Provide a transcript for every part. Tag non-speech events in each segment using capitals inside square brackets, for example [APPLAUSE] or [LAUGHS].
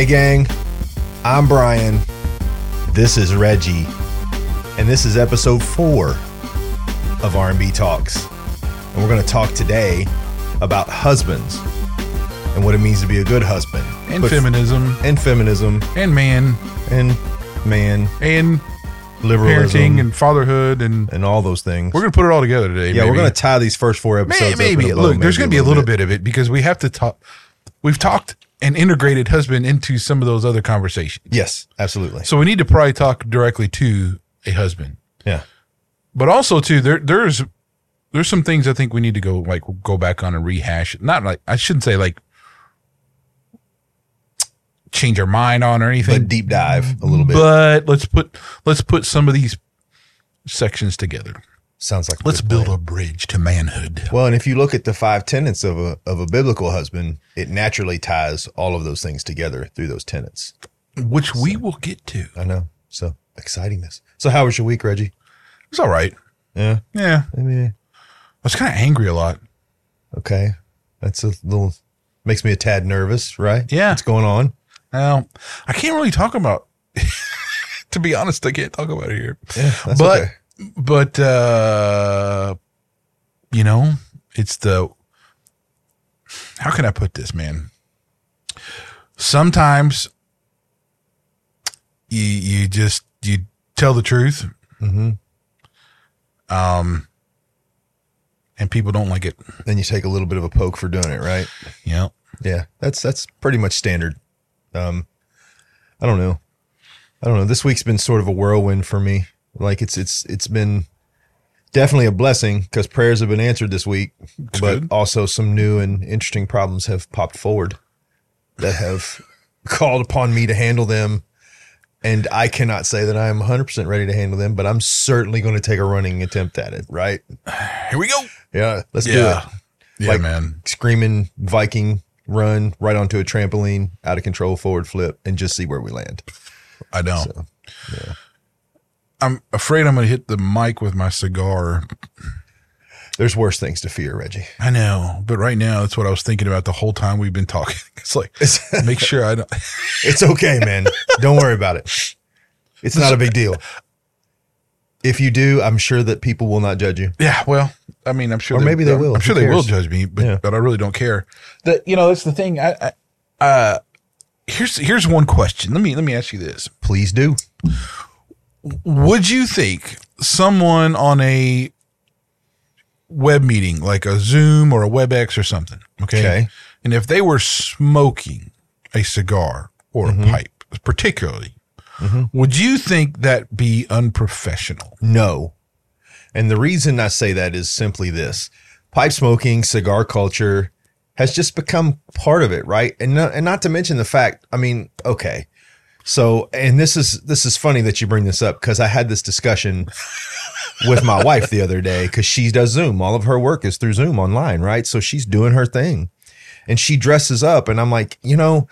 Hey, gang. I'm Brian. This is Reggie, and this is episode four of R&B Talks. And we're going to talk today about husbands and what it means to be a good husband, and But- feminism and feminism, and man and man, and liberalism, parenting and fatherhood and and all those things. we're gonna put it all together today. yeah, we're going to tie these first four episodes. Maybe bow, look. There's gonna be a little bit of it because we have to talk. We've talked and integrated husband into some of those other conversations, Yes, absolutely. so we need to probably talk directly to a husband, Yeah. but also too there there's there's some things I think we need to go like go back on and rehash. Not like I shouldn't say like change our mind on or anything, But deep dive a little bit. But let's put let's put some of these sections together. Sounds like Let's build plan. a bridge to manhood. Well, and if you look at the five tenets of a of a biblical husband, it naturally ties all of those things together through those tenets. Which we will get to. I know. So excitingness. So how was your week, Reggie? It's all right. Yeah. Yeah. I mean, I was kind of angry a lot. okay. That's a little makes me a tad nervous, right? Yeah. What's going on? Now, I can't really talk about [LAUGHS] to be honest, I can't talk about it here. Yeah. But okay. But uh you know, it's the how can I put this, man? Sometimes you you just you tell the truth Mm-hmm. um and people don't like it Then you take a little bit of a poke for doing it, right? Yeah, Yeah. That's that's pretty much standard. Um I don't know. I don't know. This week's been sort of a whirlwind for me. Like it's it's it's been definitely a blessing because prayers have been answered this week, but good. also some new and interesting problems have popped forward that have [LAUGHS] called upon me to handle them. And I cannot say that I am 100% ready to handle them, but I'm certainly going to take a running attempt at it, right? here we go Yeah, let's do it. yeah Like- man Screaming Viking run right onto a trampoline, out of control forward flip, and just see where we land. i know So, i'm afraid i'm gonna hit the mic with my cigar there's worse things to fear, Reggie. i know but right now that's what i was thinking about the whole time we've been talking [LAUGHS] it's like [LAUGHS] make sure i don't [LAUGHS] it's okay, man. Don't worry about it. It's not a big deal. If you do, I'm sure that people will not judge you. Yeah, well, I mean, I'm sure, Or maybe they will. I'm sure they will judge me, but Yeah. but I really don't care. That you know, that's the thing. I, I uh, here's here's one question. Let me let me ask you this: Please do. Would you think someone on a web meeting, like a Zoom or a WebEx or something, okay, Okay. and if they were smoking a cigar or Mm-hmm. a pipe, particularly, would you think that be unprofessional? No. And the reason I say that is simply this pipe smoking, cigar culture has just become part of it, right? And not, and not to mention the fact, I mean, okay. So, and this is this is funny that you bring this up because I had this discussion with my wife the other day because she does Zoom. All of her work is through Zoom online, right? So she's doing her thing, and she dresses up, and I'm like, you know,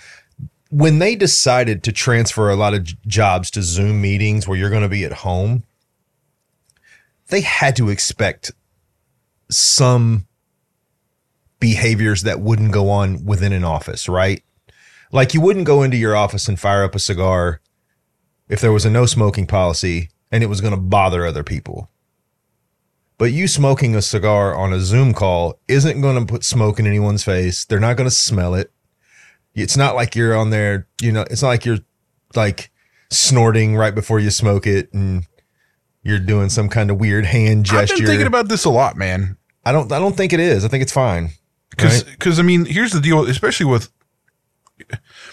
when they decided to transfer a lot of jobs to Zoom meetings where you're going to be at home, they had to expect some behaviors that wouldn't go on within an office, right? Like you wouldn't go into your office and fire up a cigar if there was a no smoking policy and it was going to bother other people. But you smoking a cigar on a Zoom call isn't going to put smoke in anyone's face. They're not going to smell it. It's not like you're on there, you know, it's not like you're like snorting right before you smoke it and you're doing some kind of weird hand gesture. I've been thinking about this a lot, man. I don't I don't think it is. I think it's fine. because Right. because I mean here's the deal, especially with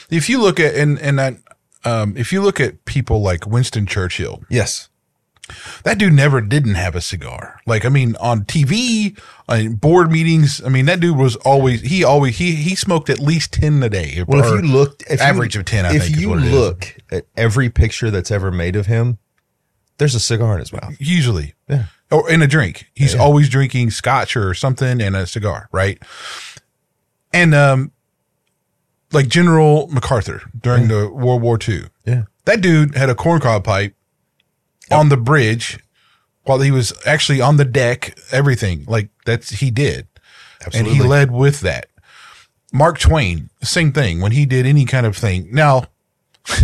if you look at and and that um, if you look at people like Winston Churchill, Yes. that dude never didn't have a cigar. Like I mean, on TV, on board meetings, I mean that dude was always he always he he smoked at least ten a day. Well, if you looked, if average you, of 10, I if you what it is. look at every picture that's ever made of him, there's a cigar in his mouth. usually, Yeah. or in a drink, he's Yeah. always drinking scotch or something and a cigar, right? And um, like General MacArthur during the World War II. Yeah. That dude had a corncob pipe on the bridge while he was actually on the deck, everything. Like that's he did. Absolutely. And he led with that. Mark Twain, same thing. When he did any kind of thing, now [LAUGHS]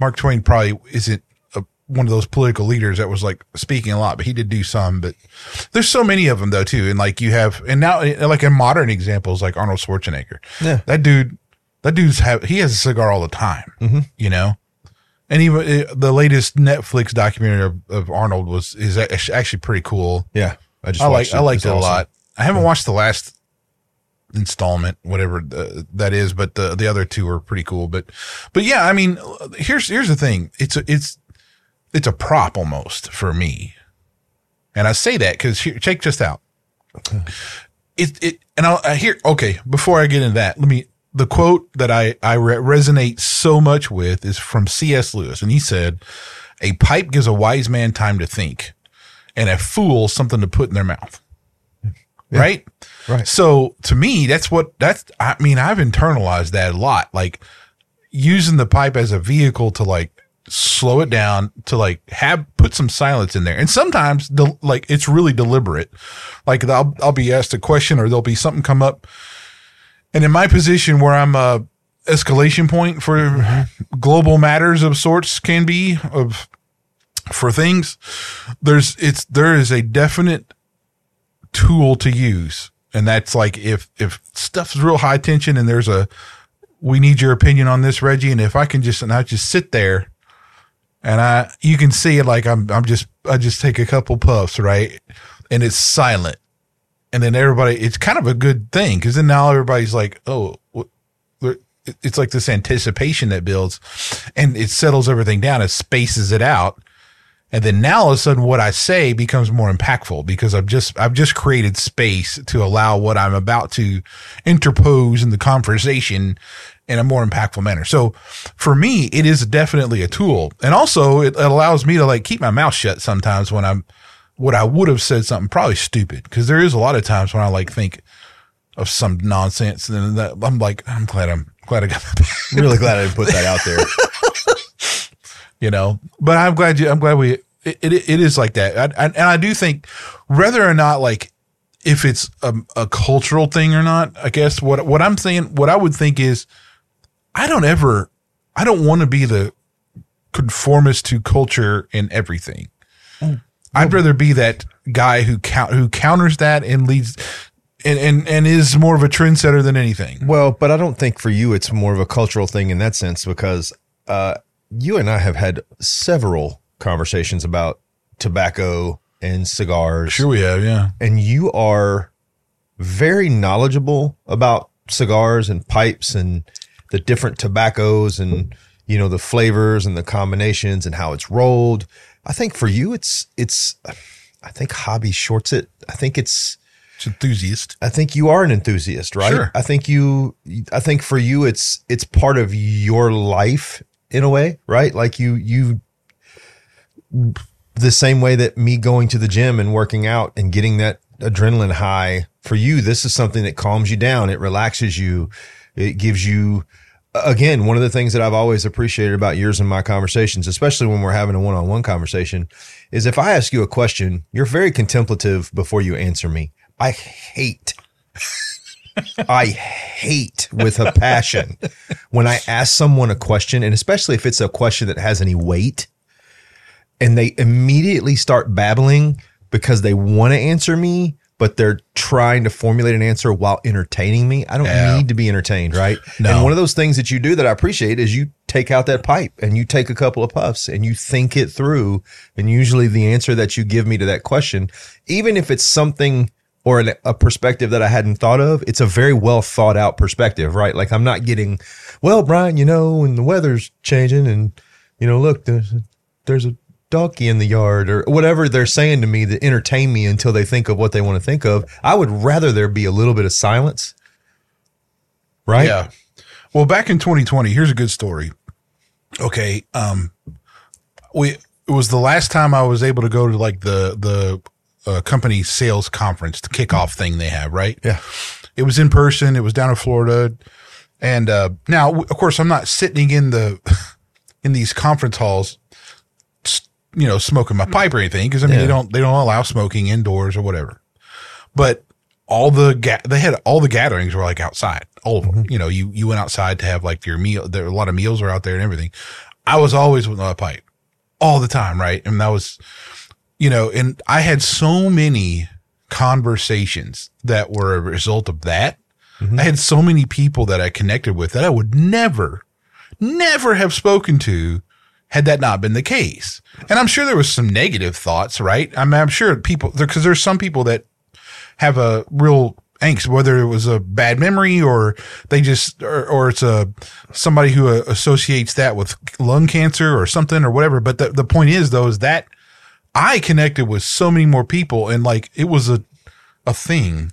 Mark Twain probably isn't one of those political leaders that was like speaking a lot, but he did do some. But there's so many of them though too, and like you have, and now like in modern examples like Arnold Schwarzenegger, Yeah. that dude, that dude's have he has a cigar all the time, you know. And even uh, the latest Netflix documentary of, of Arnold was is actually pretty cool. Yeah. I just I like I liked it a awesome. lot. I haven't watched the last installment, whatever the, that is, but the the other two are pretty cool. But but yeah, I mean, here's here's the thing. It's a, it's it's a prop almost for me, and I say that because check just out. It it and I'll I hear okay before I get into that. Let me the quote that I I re- resonate so much with is from C.S. Lewis, and he said, "A pipe gives a wise man time to think." and a fool something to put in their mouth. Right? Right. So to me, that's what that's I mean, I've internalized that a lot. Like using the pipe as a vehicle to like slow it down, to like have put some silence in there. And sometimes the like it's really deliberate. Like I'll I'll be asked a question or there'll be something come up. And in my position where I'm a escalation point for mm-hmm. global matters of sorts can be of for things there's it's there is a definite tool to use and that's like if if stuff's real high tension and there's a we need your opinion on this reggie and if i can just and i just sit there and i you can see it like i'm i'm just i just take a couple puffs right? And it's silent. And then everybody it's kind of a good thing because then now everybody's like oh it's like this anticipation that builds and it settles everything down. It spaces it out. And then now all of a sudden what I say becomes more impactful because I've just I've just created space to allow what I'm about to interpose in the conversation in a more impactful manner. So for me, it is definitely a tool. And also it allows me to like keep my mouth shut sometimes when I'm what I would have said something probably stupid. Because there is a lot of times when I like think of some nonsense and then that, I'm like, I'm glad I'm glad I got that. I'm really glad I didn't put that out there. [LAUGHS] you know. But I'm glad you. I'm glad we. It, it, it is like that, I, I, and I do think whether or not like if it's a, a cultural thing or not. I guess what what I'm saying, what I would think is, I don't ever, I don't want to be the conformist to culture in everything. I'd rather be that guy who count who counters that and leads. And, and and is more of a trendsetter than anything. Well, but I don't think for you it's more of a cultural thing in that sense because uh, you and I have had several conversations about tobacco and cigars. Sure, we have, yeah. and you are very knowledgeable about cigars and pipes and the different tobaccos and you know the flavors and the combinations and how it's rolled. I think for you it's it's I think hobby shorts it. I think it's It's enthusiast. I think you are an enthusiast, right? Sure. I think you I think for you it's it's part of your life in a way, right? Like you you the same way that me going to the gym and working out and getting that adrenaline high for you this is something that calms you down, it relaxes you, it gives you again, one of the things that I've always appreciated about yours and my conversations, especially when we're having a one-on-one conversation, is if I ask you a question, you're very contemplative before you answer me. I hate I hate with a passion when I ask someone a question, and especially if it's a question that has any weight, and they immediately start babbling because they want to answer me, but they're trying to formulate an answer while entertaining me. I don't Yeah. need to be entertained, right? [LAUGHS] No. And one of those things that you do that I appreciate is you take out that pipe and you take a couple of puffs and you think it through. And usually the answer that you give me to that question, even if it's something or an, a perspective that I hadn't thought of, it's a very well thought out perspective, right? Like I'm not getting, well, Brian, you know, and the weather's changing and, you know, look, there's there's a donkey in the yard or whatever they're saying to me that entertain me until they think of what they want to think of. I would rather there be a little bit of silence. Right? Yeah. Well, back in 2020, here's a good story. Okay. Um, we, it was the last time I was able to go to like the, the, uh, company sales conference, the kickoff thing they have, right? Yeah. It was in person. It was down in Florida. And, uh, now, of course, I'm not sitting in the, [LAUGHS] in these conference halls, you know, smoking my pipe or mm. anything. Cause I mean, they don't, they don't allow smoking indoors or whatever. But all the ga- they had all the gatherings were like outside, all of them. Mm-hmm. You know, you you went outside to have like your meal. There a lot of meals were out there and everything. I was always with my pipe all the time, right? And that was, you know, and I had so many conversations that were a result of that. Mm-hmm. I had so many people that I connected with that I would never, never have spoken to had that not been the case. And I'm sure there was some negative thoughts, right? I mean, I'm sure people, because there's some people that have a real angst, whether it was a bad memory or they just, or, or it's a somebody who uh, associates that with lung cancer or something or whatever. But the, the point is though, is that I connected with so many more people and like it was a, a thing.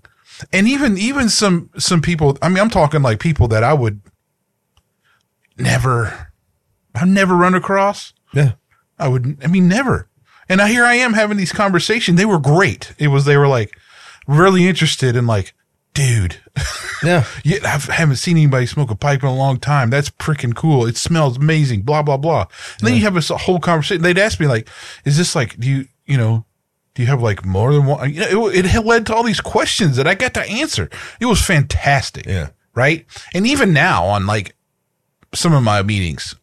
And even, even some, some people, I mean, I'm talking like people that I would never, I've never run across. Yeah. I would, I mean, never. And I, here I am having these conversations. They were great. It was, they were like really interested in like, dude, [LAUGHS] Yeah. yeah, I haven't seen anybody smoke a pipe in a long time. That's freaking cool. It smells amazing. Blah blah blah. And then you have this whole conversation. They'd ask me like, "Is this like? Do you you know? Do you have like more than one?" You know, it, it led to all these questions that I got to answer. It was fantastic. Yeah. Right. And even now on like some of my meetings,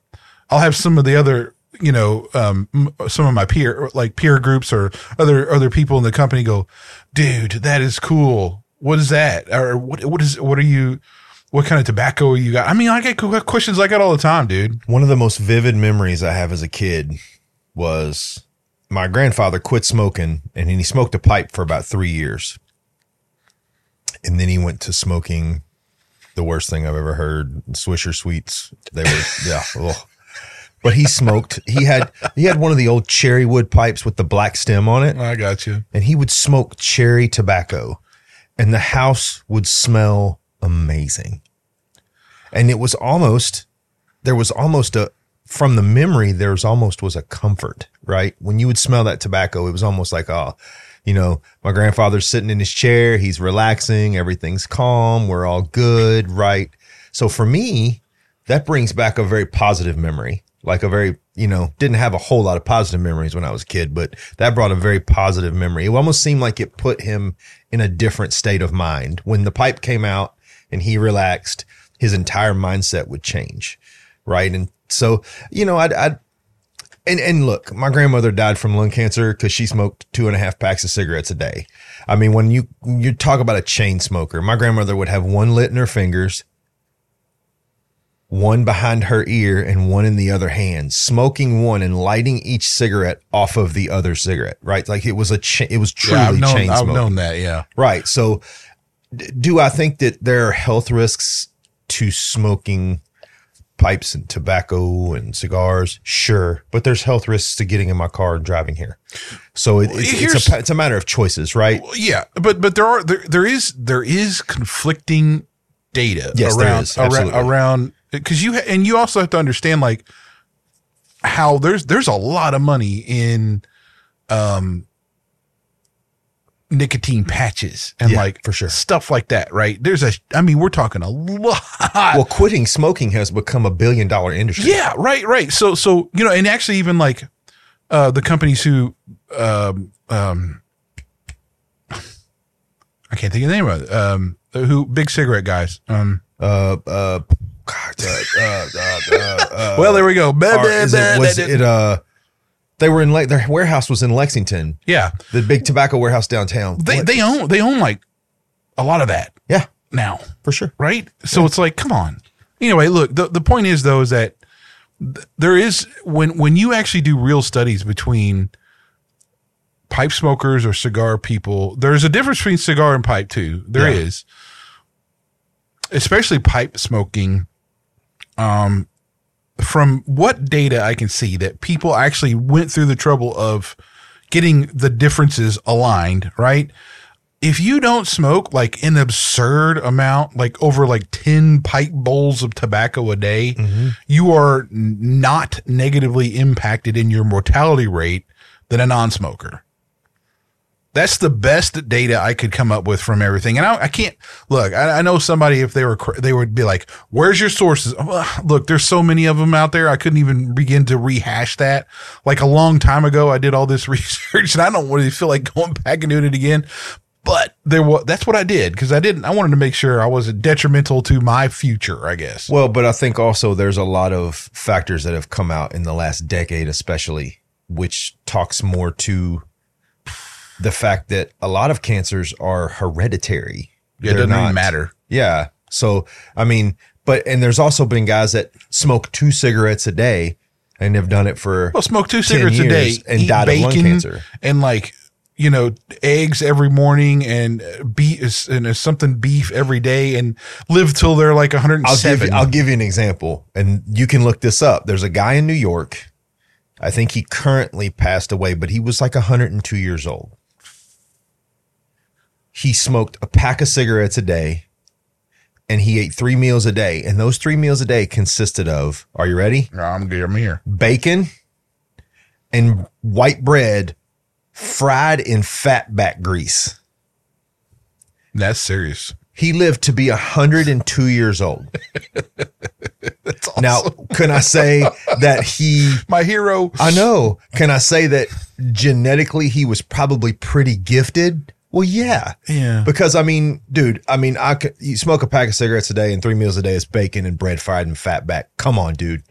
I'll have some of the other you know um some of my peer like peer groups or other other people in the company go, dude, that is cool. What is that? Or what what is what are you? What kind of tobacco are you got? I mean, I get questions like that all the time, dude. One of the most vivid memories I have as a kid was my grandfather quit smoking and he smoked a pipe for about three years. And then he went to smoking the worst thing I've ever heard Swisher Sweets. They were, yeah. ugh. But he smoked. He had he had one of the old cherry wood pipes with the black stem on it, I got you. and he would smoke cherry tobacco, and the house would smell amazing. And it was almost there was almost a from the memory there was almost was a comfort, right? When you would smell that tobacco, it was almost like oh, you know, my grandfather's sitting in his chair, he's relaxing, everything's calm, we're all good, right? So for me, that brings back a very positive memory. Like a very, you know, didn't have a whole lot of positive memories when I was a kid, but that brought a very positive memory. It almost seemed like it put him in a different state of mind. When the pipe came out and he relaxed, his entire mindset would change. Right. And so, you know, I'd, I'd, and, and look, my grandmother died from lung cancer because she smoked two and a half packs of cigarettes a day. I mean, when you, you talk about a chain smoker, my grandmother would have one lit in her fingers, one behind her ear and one in the other hand, smoking one and lighting each cigarette off of the other cigarette, right? Like it was a, cha- it was truly Yeah, I've known, chain I've smoking. known that. Yeah. Right. So, d- do I think that there are health risks to smoking pipes and tobacco and cigars? Sure, but there's health risks to getting in my car and driving here. So it, it's, it's, a, it's a matter of choices, right? Yeah, but but there are there there is there is conflicting data Yes, there around is. around Absolutely. around because you ha- and you also have to understand like how there's there's a lot of money in um nicotine patches and Yeah, like for sure. stuff like that, right? There's a I mean we're talking a lot Well, quitting smoking has become a billion dollar industry. Yeah, right, right. So, so you know, and actually, even like uh, the companies who, um, um, I can't think of the name of it. Um, who big cigarette guys. Um, Uh, uh, God, well, there we go. are- is it, was it, uh, they were in, Le- their warehouse was in Lexington, yeah, the big tobacco warehouse downtown. they What- they own they own like a lot of that yeah, now, for sure. right? So it's like, come on. Anyway, look. The the point is though is that th- there is when when you actually do real studies between pipe smokers or cigar people, there's a difference between cigar and pipe too. There Yeah. is, especially pipe smoking. Um, from what data I can see, that people actually went through the trouble of getting the differences aligned, right? If you don't smoke like an absurd amount, like over like 10 pipe bowls of tobacco a day, you are not negatively impacted in your mortality rate than a non smoker. That's the best data I could come up with from everything. And I, I can't look, I, I know somebody, if they were, they would be like, where's your sources? Look, there's so many of them out there. I couldn't even begin to rehash that. Like a long time ago, I did all this [LAUGHS] research and I don't really feel like going back and doing it again. But there was that's what I did because I didn't. I wanted to make sure I wasn't detrimental to my future. I guess. Well, but I think also there's a lot of factors that have come out in the last decade, especially, which talks more to the fact that a lot of cancers are hereditary. Yeah, it doesn't even matter. Yeah. So, I mean, but, and there's also been guys that smoke two cigarettes a day and have done it for, Well, smoke two cigarettes a day and died of lung cancer. and like you know eggs every morning and beef and uh, something beef every day and live till they're like I'll give, 107. you, I'll give you an example and you can look this up. There's a guy in New York. I think he currently passed away, but he was like 102 years old. He smoked a pack of cigarettes a day and he ate three meals a day. And those three meals a day consisted of, are you ready? I'm, good. I'm here. Bacon and white bread fried in fatback grease. That's serious. He lived to be 102 years old. [LAUGHS] That's awesome. Now, can I say that he [LAUGHS] my hero. I know. Can I say that genetically he was probably pretty gifted? Well, yeah. Yeah. Because I mean, dude, I mean, I could, you smoke a pack of cigarettes a day and three meals a day is bacon and bread fried and fat back. Come on, dude.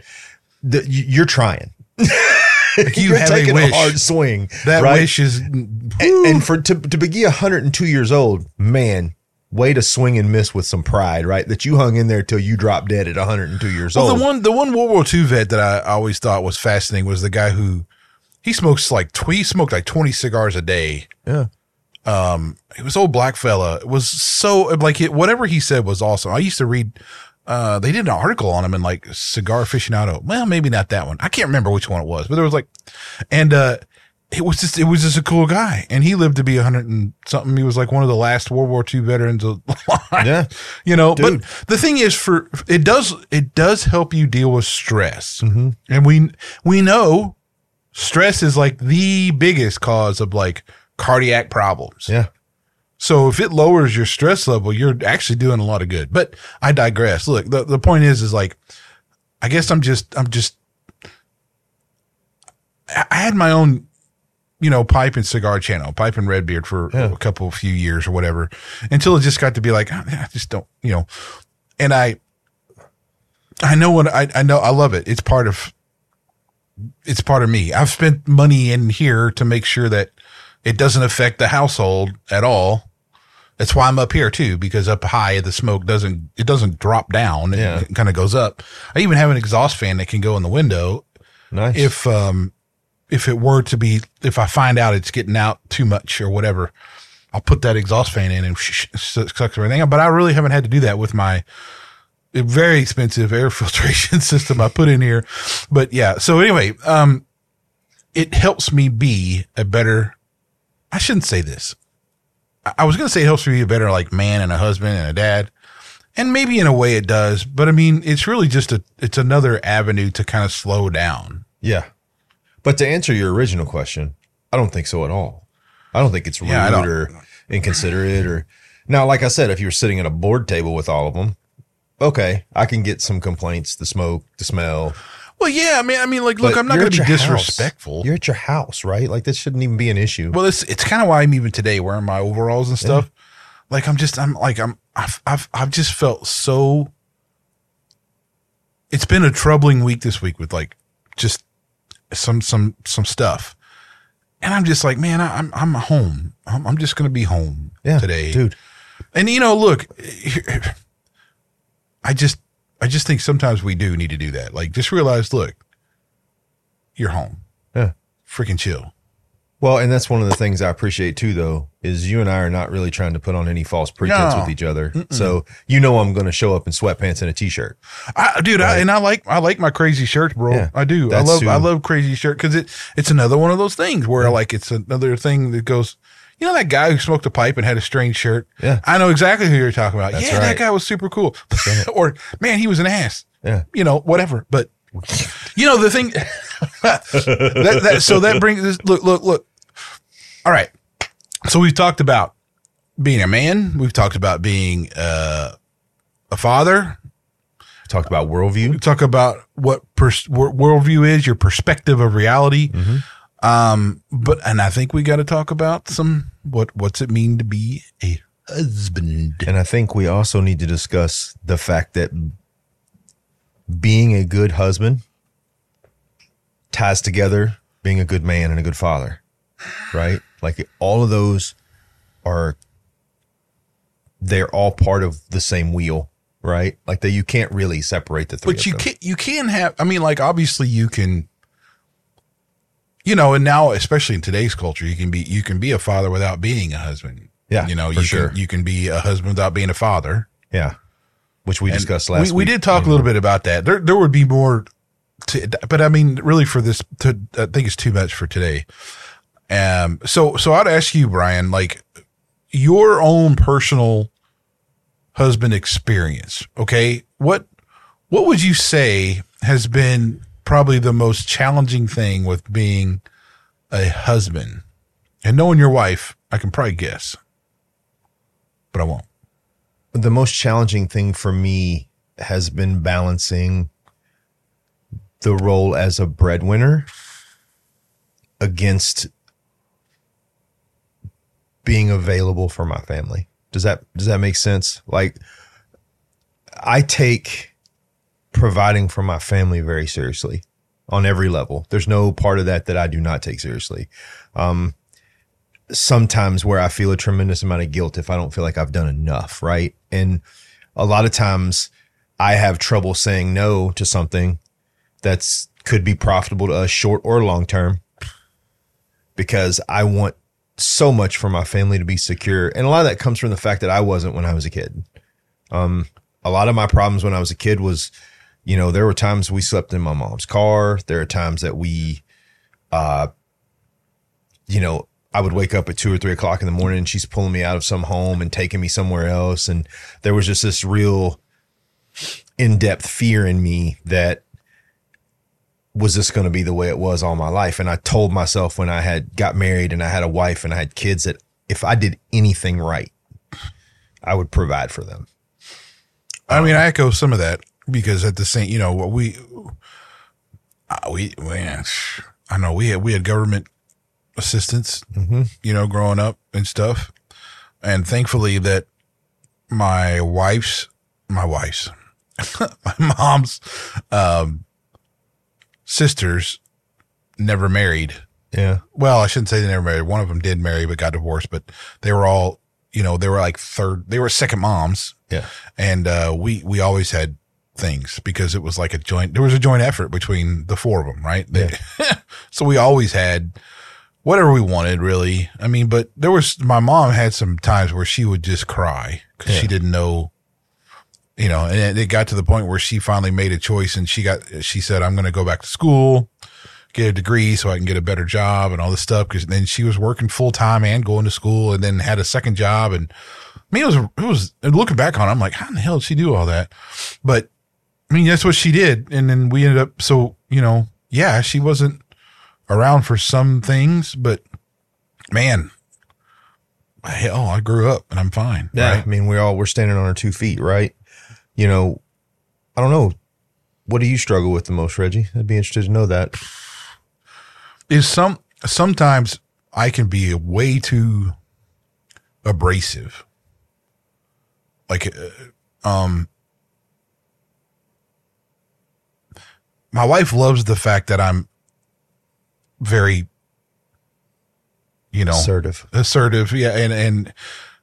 The, [LAUGHS] you- you're trying. you are have a taking wish. hard swing. that right? wish is And, and for to to be 102 years old, man, way to swing and miss with some pride, right? That you hung in there till you dropped dead at 102 years Well, old. the one the one World War II vet that I always thought was fascinating was the guy who he smokes like he smoked like twenty cigars a day. yeah. He was old black fella. It was so like it, whatever he said was awesome. I used to read. Uh, they did an article on him in like Cigar Aficionado. Well, maybe not that one. I can't remember which one it was, but there was like, and uh, it was just it was just a cool guy, and he lived to be a hundred and something. He was like one of the last World War II veterans alive. [LAUGHS] Yeah. you know. Dude. But the thing is, for it does it does help you deal with stress, Mm-hmm. and we we know stress is like the biggest cause of like cardiac problems. Yeah. So if it lowers your stress level, you're actually doing a lot of good. But I digress. Look, the, the point is, is like, I guess I'm just, I'm just, I had my own, you know, pipe and cigar channel, pipe and red beard for Yeah. a couple, few years or whatever, until it just got to be like, "Ah, I just don't, you know, and I, I know what I, I know. I love it. It's part of, it's part of me. I've spent money in here to make sure that it doesn't affect the household at all. That's why I'm up here too, because up high the smoke doesn't it doesn't drop down. It, Yeah. kind of goes up. I even have an exhaust fan that can go in the window Nice. if um if it were to be if I find out it's getting out too much or whatever. I'll put that exhaust fan in and sucks everything out. But I really haven't had to do that with my very expensive air [LAUGHS] filtration system I put in here. But yeah. So anyway, um, it helps me be a better. I shouldn't say this. I- I was going to say it helps me be a better like man and a husband and a dad. And maybe in a way it does, but I mean, it's really just a, it's another avenue to kind of slow down. Yeah. But to answer your original question, I don't think so at all. I don't think it's rude Yeah, or inconsiderate or now, like I said, if you're sitting at a board table with all of them, okay, I can get some complaints, the smoke, the smell. Well, yeah, I mean, I mean, like, look, but I'm not you're going to be your house. disrespectful. You're at your house, right? Like this shouldn't even be an issue. Well, it's it's kind of why I'm even today wearing my overalls and stuff. Like I'm just I'm like I'm I've I've I've just felt so. It's been a troubling week this week with like just some some some stuff, and I'm just like, man, I, I'm I'm home. I'm, I'm just gonna be home yeah, today, dude. And you know, look, I just I just think sometimes we do need to do that. Like, just realize, look, you're home. Yeah. Freaking chill. Well, and that's one of the things I appreciate too, though, is you and I are not really trying to put on any false pretense No. with each other. So you know I'm going to show up in sweatpants and a t-shirt. I, dude, I, and I like I like my crazy shirt, bro. Yeah. I do. I love who- I love crazy shirt because it it's another one of those things where like it's another thing that goes. You know that guy who smoked a pipe and had a strange shirt. Yeah. I know exactly who you're talking about. That's yeah, that guy was super cool. [LAUGHS] or man, he was an ass. Yeah. You know, whatever. But you know the thing. [LAUGHS] that, that, so that brings this. Look, look, look. All right. So we've talked about being a man. We've talked about being uh, a father. Talked about worldview. talk about what pers- wor- worldview is, your perspective of reality. Um, but and I think we got to talk about some what what's it mean to be a husband. And I think we also need to discuss the fact that being a good husband ties together being a good man and a good father, right? Like all of those are, they're all part of the same wheel, right? Like that you can't really separate the three. But you them. can you can have. I mean, like obviously you can. You know, and now especially in today's culture, you can be you can be a father without being a husband. Yeah, you know, you sure. can you can be a husband without being a father. Yeah. Which we And discussed last we, we did talk a little bit about that. There, there would be more, to, but I mean, really, for this, to I think it's too much for today. Um, so, so I'd ask you, Brian, like your own personal husband experience. Okay, what what would you say has been probably the most challenging thing with being a husband and knowing your wife? I can probably guess, but I won't. the most challenging thing for me has been balancing the role as a breadwinner against being available for my family. Does that does that make sense? Like I take providing for my family very seriously on every level. There's no part of that that I do not take seriously. Um sometimes where I feel a tremendous amount of guilt if I don't feel like I've done enough, right? And a lot of times I have trouble saying no to something that's could be profitable to us short or long term because I want so much for my family to be secure. And a lot of that comes from the fact that I wasn't when I was a kid. Um, a lot of my problems when I was a kid was, you know, there were times we slept in my mom's car. There are times that we, uh, you know, I would wake up at two or three o'clock in the morning and she's pulling me out of some home and taking me somewhere else. And there was just this real in depth fear in me that was this going to be the way it was all my life? And I told myself when I had got married and I had a wife and I had kids that if I did anything right, I would provide for them. I mean, I echo some of that because at the same, you know, we, we, man, I know we had, we had government assistance, you know, growing up and stuff. And thankfully that my wife's, my wife's, [LAUGHS] my mom's, um, sisters never married. Yeah. Well, I shouldn't say they never married. One of them did marry, but got divorced, but they were all, you know, they were like third, they were second moms Yeah. and uh, we we always had things because it was like a joint. There was a joint effort between the four of them, right? They, [LAUGHS] so we always had whatever we wanted, really. I mean, but there was my mom had some times where she would just cry because she didn't know. You know, and it- got to the point where she finally made a choice, and she got. She said, "I'm going to go back to school, get a degree, so I can get a better job and all this stuff." Because then she was working full time and going to school, and then had a second job, and I mean, it was, it was, looking back on it, I'm like, how in the hell did she do all that? But I mean, that's what she did. And then we ended up, so, you know, yeah, she wasn't around for some things, but man, hell, I grew up and I'm fine. Yeah. Right? I mean, we're all, we're standing on our two feet, right? You know, I don't know. What do you struggle with the most, Reggie? I'd be interested to know that. Is some, sometimes I can be way too abrasive. Like, uh, um, my wife loves the fact that I'm very, you know, Assertive. assertive. Yeah. And, and,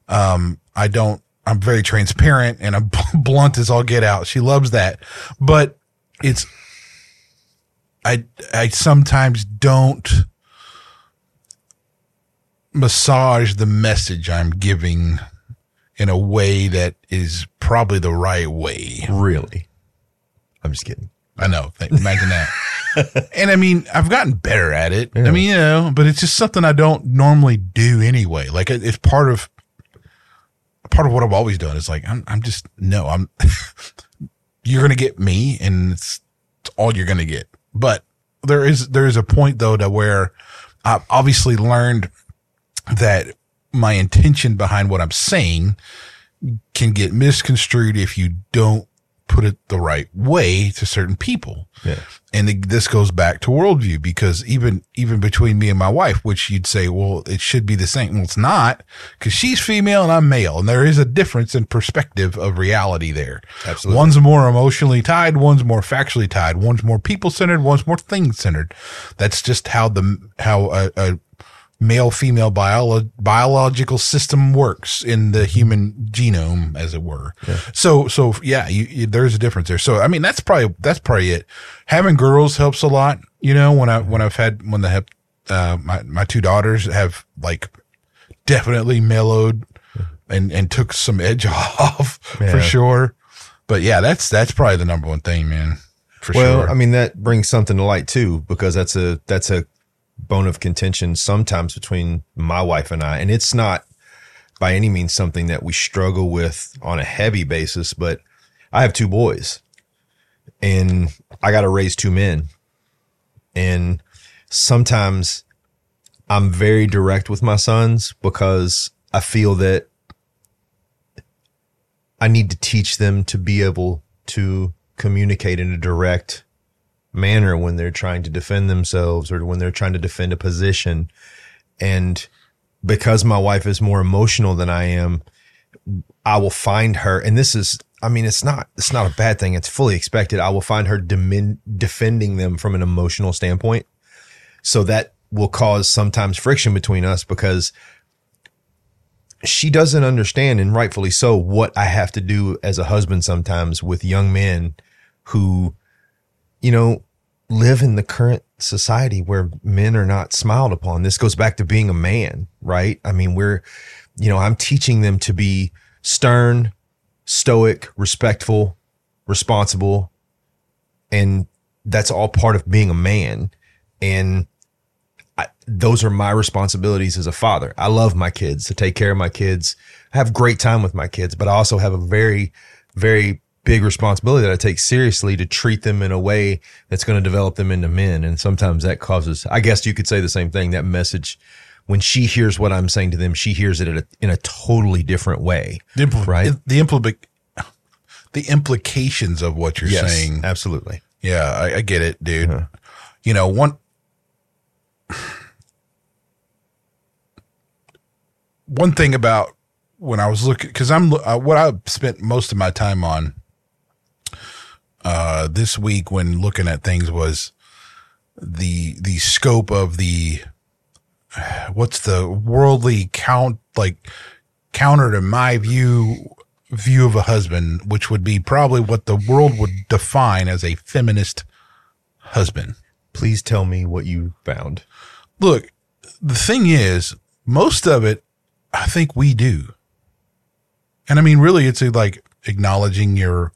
um, I don't, I'm very transparent and I'm [LAUGHS] blunt as all get out. She loves that, but it's, I, I sometimes don't massage the message I'm giving in a way that is probably the right way. Really? I'm just kidding. I know. Imagine that. [LAUGHS] and I mean, I've gotten better at it. Yeah. I mean, you know, but it's just something I don't normally do anyway. Like it's part of part of what I've always done. It's like I'm I'm just no, I'm [LAUGHS] you're gonna get me, and it's, it's all you're gonna get. But there is there is a point though to where I've obviously learned that my intention behind what I'm saying can get misconstrued if you don't put it the right way to certain people. Yeah. And it, this goes back to worldview because even, even between me and my wife, which you'd say, well, it should be the same. Well, it's not because she's female and I'm male. And there is a difference in perspective of reality there. Absolutely. One's more emotionally tied. One's more factually tied. One's more people centered. One's more thing centered. That's just how the, how a, a male female biolo- biological system works in the human genome as it were. So so yeah you, you, there's a difference there. So i mean that's probably that's probably it. Having girls helps a lot you know when i when i've had when the have uh my my two daughters have like definitely mellowed and and took some edge [LAUGHS] off for sure. But yeah that's that's probably the number one thing man for sure. Well, sure. I mean that brings something to light too, because that's a that's a bone of contention sometimes between my wife and I, and it's not by any means something that we struggle with on a heavy basis. But I have two boys, and I got to raise two men, and sometimes I'm very direct with my sons because I feel that I need to teach them to be able to communicate in a direct manner when they're trying to defend themselves or when they're trying to defend a position. And because my wife is more emotional than I am, I will find her, and this is, I mean, it's not, it's not a bad thing. It's fully expected. I will find her demin- defending them from an emotional standpoint. So that will cause sometimes friction between us because she doesn't understand, and rightfully so, what I have to do as a husband sometimes with young men who, you know, live in the current society where men are not smiled upon. This goes back to being a man, right? I mean, we're, you know, I'm teaching them to be stern, stoic, respectful, responsible, and that's all part of being a man. And I, those are my responsibilities as a father. I love my kids to take care of my kids. I have great time with my kids, but I also have a very, very big responsibility that I take seriously to treat them in a way that's going to develop them into men. And sometimes that causes, I guess you could say the same thing. That message, when she hears what I'm saying to them, she hears it in a, in a totally different way. the impl- right? the impl- the implications of what you're Yes, saying absolutely. Yeah, I, I get it, dude. You know, one one thing about when I was looking because I'm uh, what I spent most of my time on uh, this week when looking at things was the the scope of the what's the worldly count like counter to my view view of a husband, which would be probably what the world would define as a feminist husband. Please tell me what you found. Look, the thing is, most of it, I think we do. And I mean, really, it's a, like acknowledging your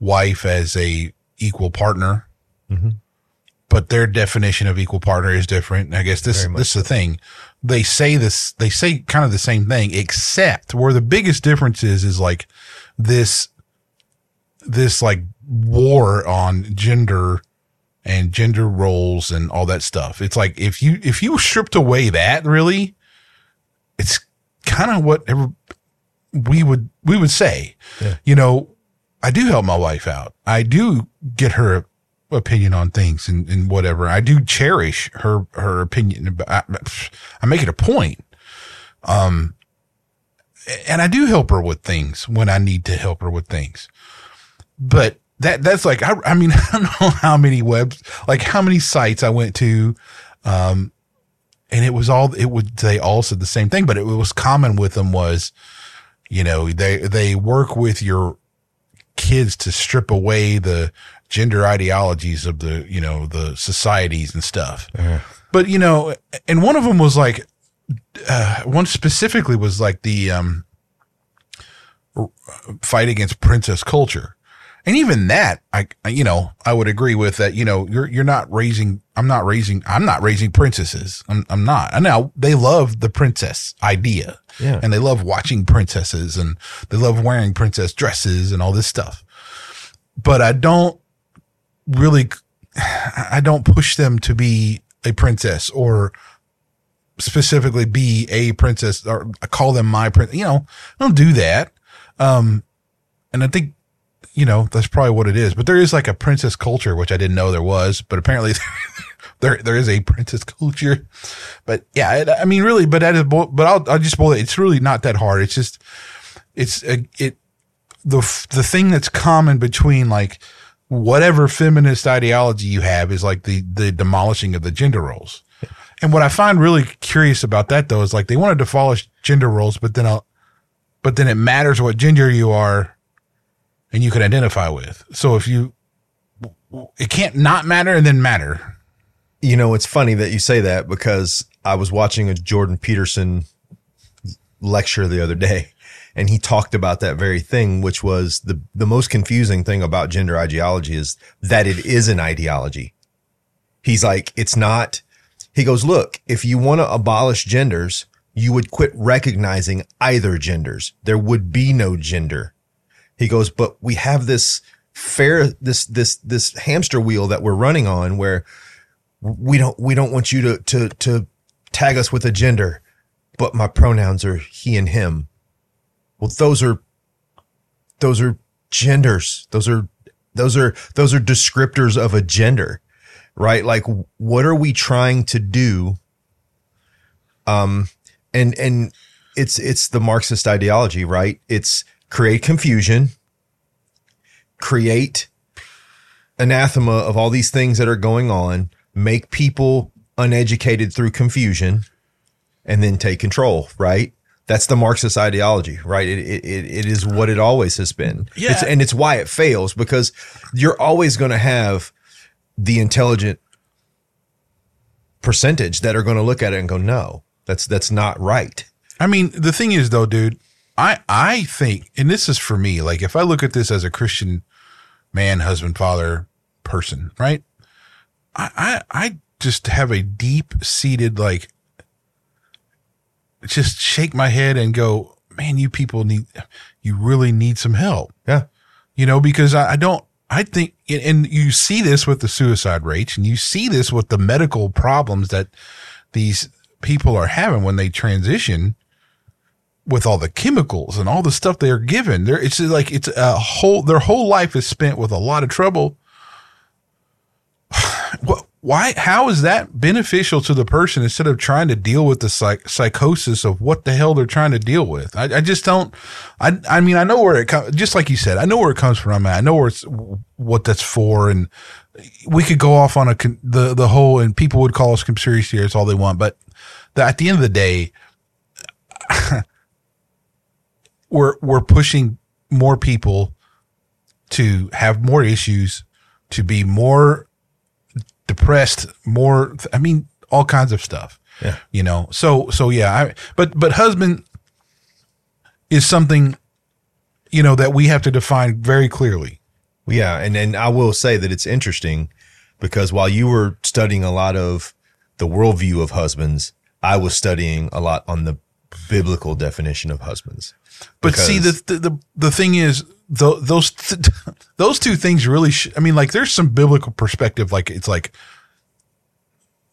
wife as a equal partner. Mhm. But their definition of equal partner is different. And I guess this, this is the thing. They say this, they say kind of the same thing, except where the biggest difference is, is like this, this like war on gender and gender roles and all that stuff. It's like if you if you stripped away that really, it's kind of what ever we would we would say. Yeah. You know, I do help my wife out. I do get her opinion on things and, and whatever. I do cherish her her opinion. I, I make it a point. Um, and I do help her with things when I need to help her with things. But that that's like I, I mean [LAUGHS] I don't know how many webs like how many sites I went to, um, and it was all it would they all said the same thing, but it was common with them was, you know they they work with your kids to strip away the gender ideologies of the you know the societies and stuff. But you know, and one of them was like, uh, one specifically was like the um, fight against princess culture. And even that, I, you know, I would agree with that. You know, you're, you're not raising, I'm not raising, I'm not raising princesses. I'm, I'm not. And now they love the princess idea Yeah. and they love watching princesses and they love wearing princess dresses and all this stuff. But I don't really, [SIGHS] I don't push them to be a princess or specifically be a princess or call them my princess. You know, I don't do that. Um, and I think you know, that's probably what it is. But there is like a princess culture, which I didn't know there was, but apparently [LAUGHS] there there is a princess culture. But yeah, it, I mean, really, but that is, but I'll I'll just boil it. It's really not that hard. It's just it's a, it the the thing that's common between like whatever feminist ideology you have is like the the demolishing of the gender roles. And what I find really curious about that though is like they want to demolish gender roles, but then I'll, but then it matters what gender you are and you can identify with. So if you, it can't not matter and then matter. You know, it's funny that you say that because I was watching a Jordan Peterson lecture the other day and he talked about that very thing, which was the, the most confusing thing about gender ideology is that it is an ideology. He's like, it's not, he goes, look, if you want to abolish genders, you would quit recognizing either genders. There would be no gender. He goes, but we have this fair, this, this, this hamster wheel that we're running on where we don't, we don't want you to, to, to tag us with a gender, but my pronouns are he and him. Well, those are, those are genders. Those are, those are, those are descriptors of a gender right? Like, what are we trying to do? Um, and, and it's, it's the Marxist ideology, right? It's create confusion, create anathema of all these things that are going on, make people uneducated through confusion, and then take control, right? That's the Marxist ideology, right? It, it, it is what it always has been. Yeah. It's, and it's why it fails because you're always going to have the intelligent percentage that are going to look at it and go, no, that's, that's not right. I mean, the thing is though, dude, I, I think, and this is for me, like if I look at this as a Christian man, husband, father person, right? I, I, I just have a deep seated, like, just shake my head and go, man, you people need, you really need some help. Yeah. You know, because I, I don't, I think, and you see this with the suicide rates and you see this with the medical problems that these people are having when they transition with all the chemicals and all the stuff they are given. There, it's like, it's a whole, their whole life is spent with a lot of trouble. [SIGHS] what, why, how is that beneficial to the person instead of trying to deal with the psych, psychosis of what the hell they're trying to deal with? I, I just don't, I, I mean, I know where it comes, just like you said, I know where it comes from. I know where it's, what that's for. And we could go off on a, the, the whole, and people would call us conspiracy theorists all they want. But the, at the end of the day, we're, we're pushing more people to have more issues, to be more depressed, more, I mean, all kinds of stuff. Yeah. You know, so, so yeah, I, but, but husband is something, you know, that we have to define very clearly. Yeah. And, and I will say that it's interesting because while you were studying a lot of the worldview of husbands, I was studying a lot on the biblical definition of husbands. But see, the, the, the, the thing is, the, those, th- [LAUGHS] those two things really, sh- I mean, like there's some biblical perspective, like it's like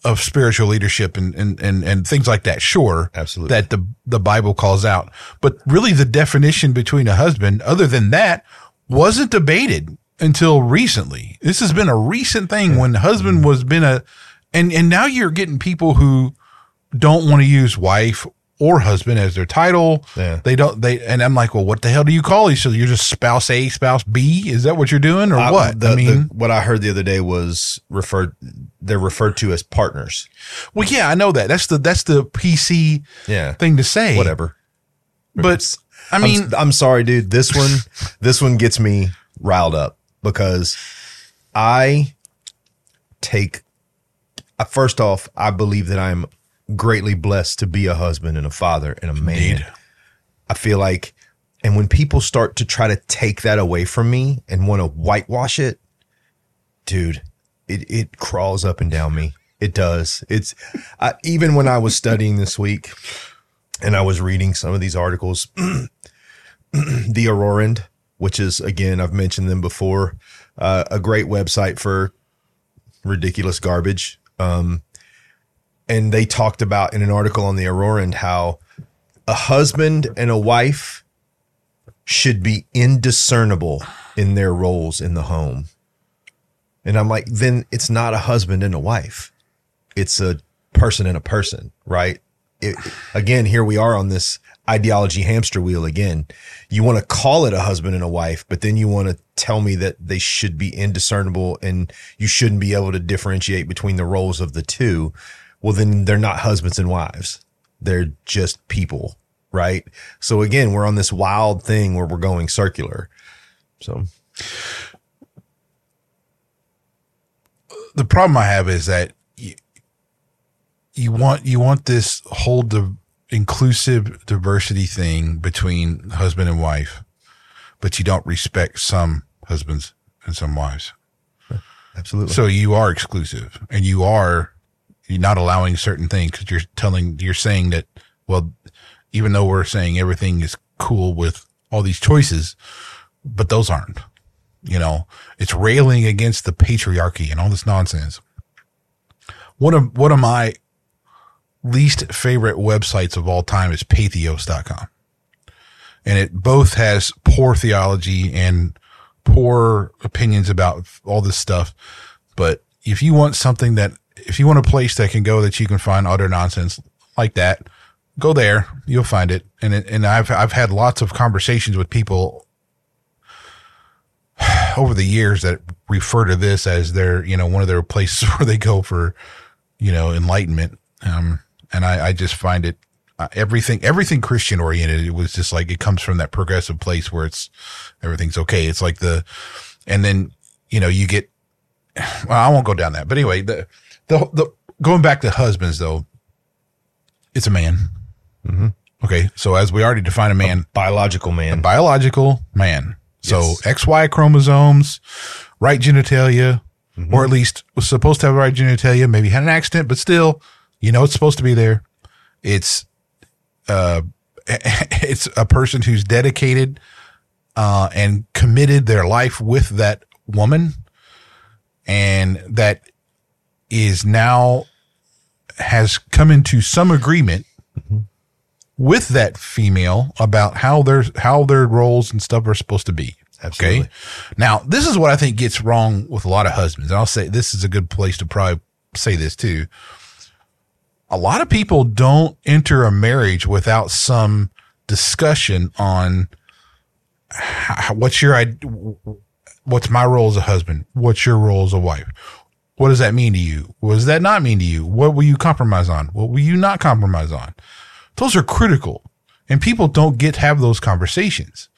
of spiritual leadership and, and, and, and things like that. Sure. Absolutely. That the, the Bible calls out, but really the definition between a husband, other than that, wasn't debated until recently. This has been a recent thing when husband mm-hmm. was been a, and, and now you're getting people who don't want to use wife or husband as their title. Yeah. They don't, they, and I'm like, well, what the hell do you call these? So you're just spouse A, spouse B? Is that what you're doing or I- what? the- I mean, the- what I heard the other day was referred, they're referred to as partners. well, yeah, I know that. That's the, that's the PC Yeah. thing to say. Whatever. But I I'm- mean, I'm, sorry, dude. This one, [LAUGHS] this one gets me riled up because I take, uh, first off, I believe that I'm greatly blessed to be a husband and a father and a man. Indeed. I feel like, and when people start to try to take that away from me and want to whitewash it, dude, it, it crawls up and down me. It does. It's I, even when I was studying this week and I was reading some of these articles, [CLEARS THROAT] the Aurorand, which is again, I've mentioned them before, uh, a great website for ridiculous garbage. Um, and they talked about in an article on the Aurorand how a husband and a wife should be indiscernible in their roles in the home. And I'm like, then it's not a husband and a wife. It's a person and a person, right? It, again, here we are on this ideology hamster wheel again. You want to call it a husband and a wife, but then you want to tell me that they should be indiscernible and you shouldn't be able to differentiate between the roles of the two. Well, then they're not husbands and wives. They're just people, right? So again, we're on this wild thing where we're going circular. So the problem I have is that you, you want you want this whole di- inclusive diversity thing between husband and wife, but you don't respect some husbands and some wives. absolutely. So you are exclusive, and you are you're not allowing certain things because you're telling you're saying that well, even though we're saying everything is cool with all these choices, but those aren't. You know, it's railing against the patriarchy and all this nonsense. One of one of my least favorite websites of all time is patheos.com. And it both has poor theology and poor opinions about all this stuff. But if you want something that, if you want a place that can go that you can find utter nonsense like that, go there. You'll find it. And it, and I've I've had lots of conversations with people [SIGHS] over the years that refer to this as their, you know, one of their places [LAUGHS] where they go for, you know, enlightenment. Um, and I, I just find it uh, everything, everything Christian oriented. It was just like, it comes from that progressive place where it's, everything's okay. It's like the, and then, you know, you get, [SIGHS] well, I won't go down that, but anyway, the, the, the, going back to husbands though, it's a man. Mm-hmm. Okay. So as we already define a man, Biological man. biological man. So Yes. XY chromosomes, right genitalia, or at least was supposed to have right genitalia, maybe had an accident, but still, you know, it's supposed to be there. It's, uh, [LAUGHS] it's a person who's dedicated, uh, and committed their life with that woman and that is now has come into some agreement with that female about how their how their roles and stuff are supposed to be. Absolutely. Okay. Now, this is what I think gets wrong with a lot of husbands. And I'll say this is a good place to probably say this too. A lot of people don't enter a marriage without some discussion on how, what's your what's my role as a husband? What's your role as a wife? What does that mean to you? What does that not mean to you? What will you compromise on? What will you not compromise on? Those are critical. And people don't get to have those conversations.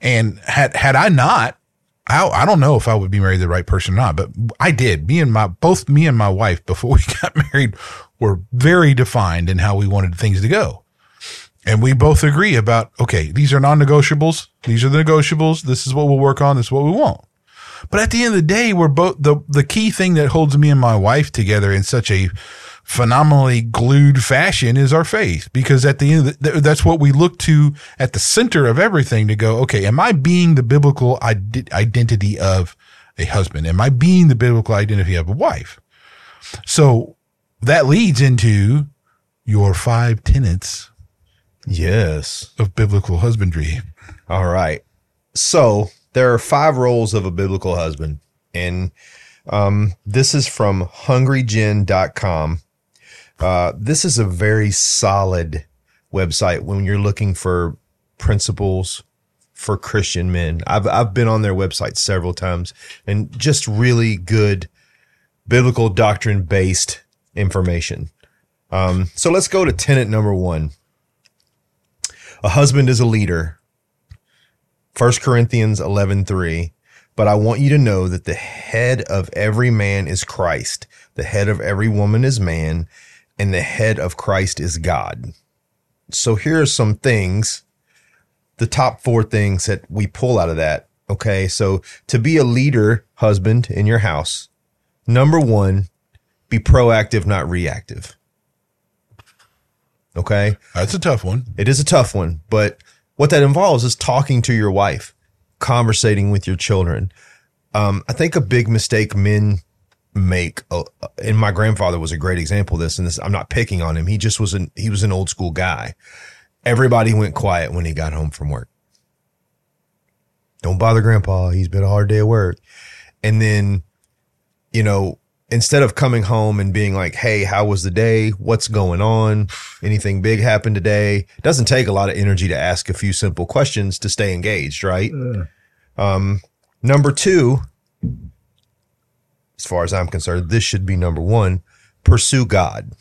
And had had I not, I, I don't know if I would be married to the right person or not, but I did. Me and my both me and my wife before [LAUGHS] we got married were very defined in how we wanted things to go. And we both agree about, okay, these are non-negotiables. These are the negotiables. This is what we'll work on. This is what we won't. But at the end of the day, we're both the, the key thing that holds me and my wife together in such a phenomenally glued fashion is our faith. Because at the end, of the, that's what we look to at the center of everything to go, okay, am I being the biblical ide- identity of a husband? Am I being the biblical identity of a wife? So that leads into your five tenets Yes. of biblical husbandry. All right. So there are five roles of a biblical husband. And um, this is from hungrygen.com. Uh, this is a very solid website when you're looking for principles for Christian men. I've, I've been on their website several times and just really good biblical doctrine based information. Um, so let's go to tenant number one. A husband is a leader. 1 Corinthians 11:3 But I want you to know that the head of every man is Christ, the head of every woman is man, and the head of Christ is God. So here are some things, the top 4 things that we pull out of that. Okay? So to be a leader husband in your house, number 1, be proactive, not reactive. Okay? That's a tough one. It is a tough one, but what that involves is talking to your wife, conversating with your children. Um, I think a big mistake men make, uh, and my grandfather was a great example of this. And this, I'm not picking on him. He just was an he was an old school guy. Everybody went quiet when he got home from work. Don't bother grandpa. He's been a hard day at work. And then, you know, instead of coming home and being like, Hey, how was the day? What's going on? Anything big happened today? It doesn't take a lot of energy to ask a few simple questions to stay engaged, right? Um, number two, as far as I'm concerned, this should be number one pursue God.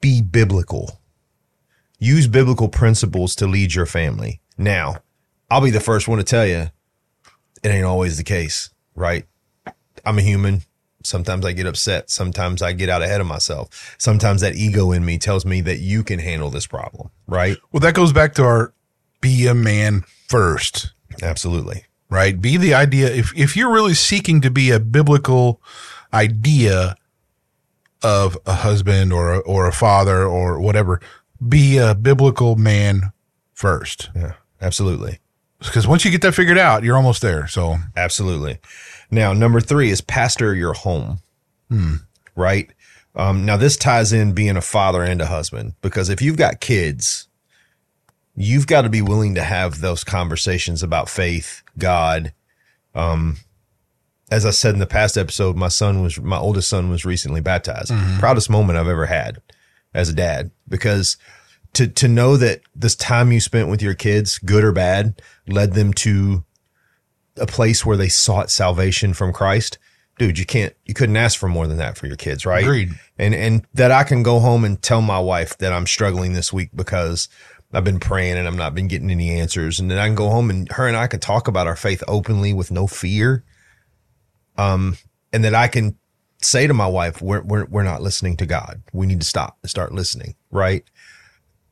Be biblical. Use biblical principles to lead your family. Now, I'll be the first one to tell you it ain't always the case, right? I'm a human. Sometimes I get upset. Sometimes I get out ahead of myself. Sometimes that ego in me tells me that you can handle this problem, right? Well, that goes back to our be a man first, Absolutely. right? Be the idea. If, if you're really seeking to be a biblical idea of a husband or a, or a father or whatever, be a biblical man first. Yeah, absolutely. Because once you get that figured out, you're almost there. So, Absolutely. Now, number three is pastor your home. Right. Um, now, this ties in being a father and a husband because if you've got kids, you've got to be willing to have those conversations about faith, God. Um, as I said in the past episode, my son was my oldest son was recently baptized. Proudest moment I've ever had as a dad because to to know that this time you spent with your kids, good or bad, led them to a place where they sought salvation from Christ. Dude, you can't you couldn't ask for more than that for your kids, right? Agreed. And and that I can go home and tell my wife that I'm struggling this week because I've been praying and I'm not been getting any answers. And then I can go home and her and I can talk about our faith openly with no fear. Um, and that I can say to my wife, we're, we're, we're not listening to God. We need to stop and start listening. Right.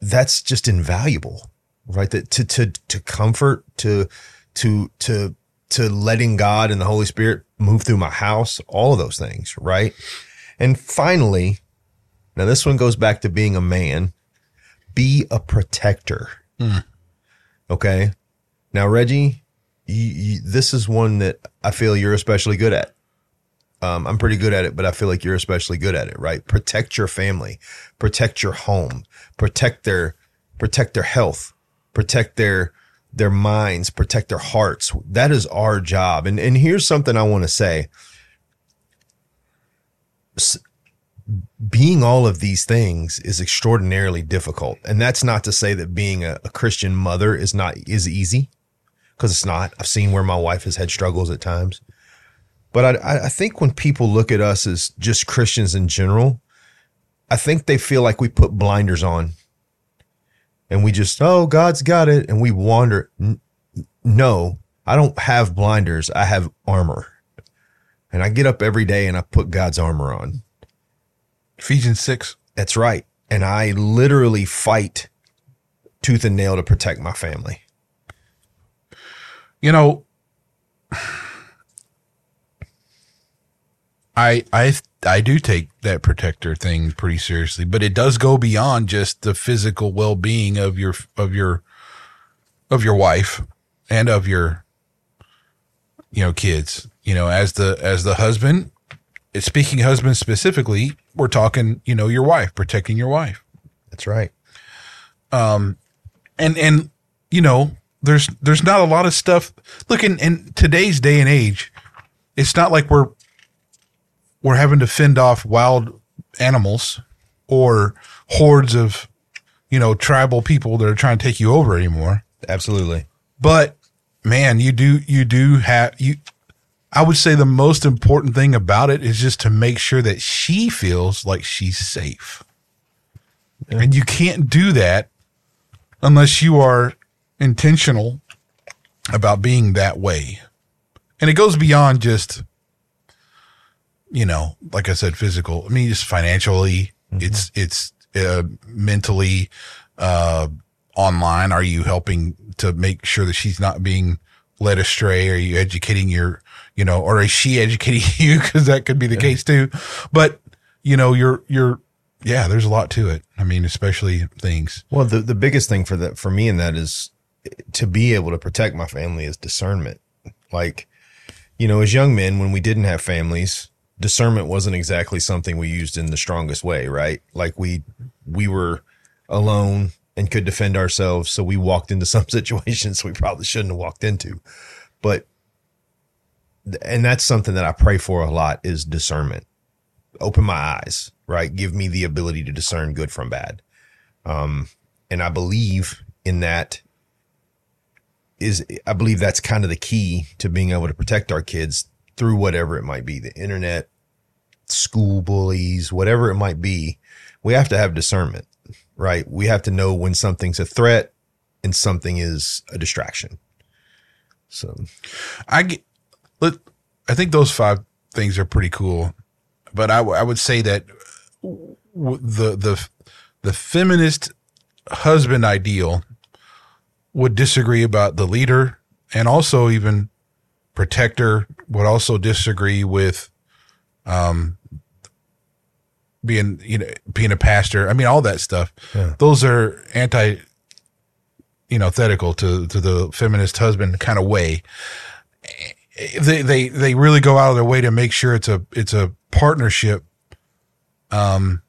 That's just invaluable, right? That to, to, to comfort, to, to, to, to letting God and the Holy Spirit move through my house, all of those things. Right. And finally, now this one goes back to being a man, be a protector. Okay. Now, Reggie, you, you, this is one that I feel you're especially good at. Um, I'm pretty good at it, but I feel like you're especially good at it, right? Protect your family, protect your home, protect their, protect their health, protect their, their minds, protect their hearts. That is our job. And, and here's something I want to say. S- Being all of these things is extraordinarily difficult. And that's not to say that being a, a Christian mother is not, is easy because it's not. I've seen where my wife has had struggles at times. But I, I think when people look at us as just Christians in general, I think they feel like we put blinders on and we just, oh, God's got it. And we wander. No, I don't have blinders. I have armor. And I get up every day and I put God's armor on. Ephesians 6. That's right. And I literally fight tooth and nail to protect my family. You know, I I I do take that protector thing pretty seriously, but it does go beyond just the physical well-being of your of your of your wife and of your you know kids. You know, as the as the husband, speaking husband specifically, we're talking, you know, your wife, protecting your wife. That's right. Um, and and you know there's there's not a lot of stuff look in, in today's day and age it's not like we're we're having to fend off wild animals or hordes of you know tribal people that are trying to take you over anymore. Absolutely. but man you do you do have you i would say the most important thing about it is just to make sure that she feels like she's safe. And you can't do that unless you are intentional about being that way. And it goes beyond just you know like i said physical i mean just financially it's it's uh, mentally uh online. Are you helping to make sure that she's not being led astray? Are you educating your you know or is she educating [LAUGHS] you? Because that could be the case too. But you know you're you're yeah there's a lot to it. I mean especially things. Well, the, the biggest thing for that for me in that is to be able to protect my family is discernment. Like, you know, as young men, when we didn't have families, discernment wasn't exactly something we used in the strongest way, right? Like we we were alone and could defend ourselves. So we walked into [LAUGHS] some situations we probably shouldn't have walked into. But, and that's something that I pray for a lot is discernment. Open my eyes, right? Give me the ability to discern good from bad. Um, and I believe in that is, I believe that's kind of the key to being able to protect our kids through whatever it might be the internet, school bullies, whatever it might be. We have to have discernment right? We have to know when something's a threat and something is a distraction. So I get, let, I think those five things are pretty cool, but I, w- I would say that w- the, the, the feminist husband ideal would disagree about the leader and also even protector would also disagree with, um, being you know being a pastor. I mean, all that stuff. Yeah. Those are anti, you know, thetical to to the feminist husband kind of way. They they they really go out of their way to make sure it's a it's a partnership, um,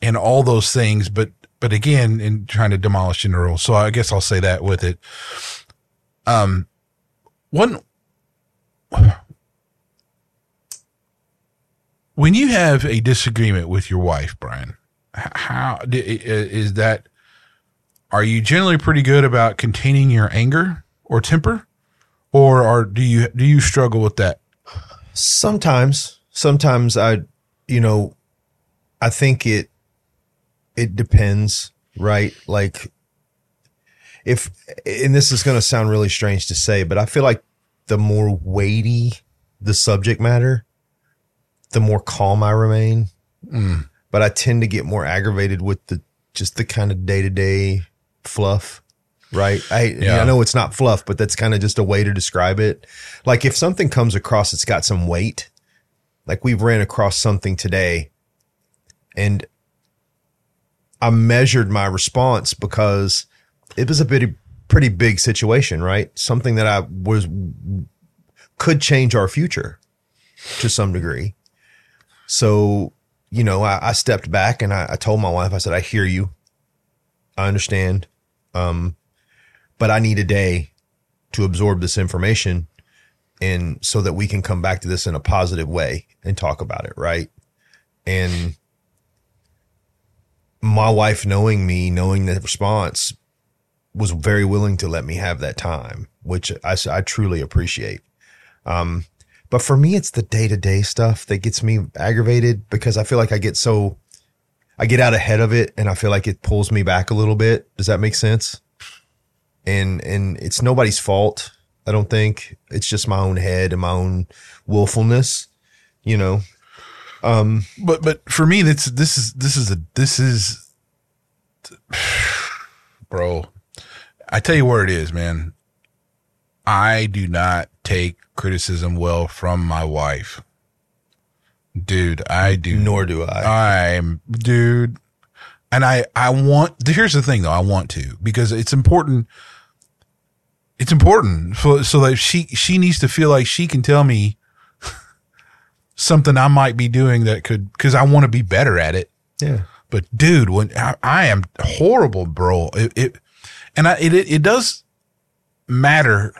and all those things. But but again, in trying to demolish gender roles. So I guess I'll say that with it. Um, one when you have a disagreement with your wife, Brian, how is that? Are you generally pretty good about containing your anger or temper, or are do you do you struggle with that? Sometimes, sometimes I, you know, I think it it depends, right? Like if and this is going to sound really strange to say, but I feel like the more weighty the subject matter, the more calm I remain. Mm. But I tend to get more aggravated with the just the kind of day to day fluff. Right. I Yeah. I know it's not fluff, but that's kind of just a way to describe it. Like if something comes across it's got some weight, like we've ran across something today and I measured my response because it was a bit pretty big situation, right? Something that I was could change our future to some degree. So, you know, I, I stepped back and I, I told my wife, I said, I hear you. I understand. Um, but I need a day to absorb this information and so that we can come back to this in a positive way and talk about it. Right. And my wife knowing me, knowing the response was very willing to let me have that time, which I, I truly appreciate. Um, but for me, it's the day to day stuff that gets me aggravated because I feel like I get so, I get out ahead of it and I feel like it pulls me back a little bit. Does that make sense? And, and it's nobody's fault. I don't think it's just my own head and my own willfulness, you know? Um, But but for me, that's this is this is a this is, [SIGHS] bro. I tell you where it is, man. I do not take criticism well from my wife, dude. I do nor do I. I'm dude. And I, I want, here's the thing though. I want to, because it's important. It's important for, so that she, she needs to feel like she can tell me [LAUGHS] something I might be doing that could, cause I want to be better at it. Yeah. But dude, when I, I am horrible, bro, it, it and I, it, it, does matter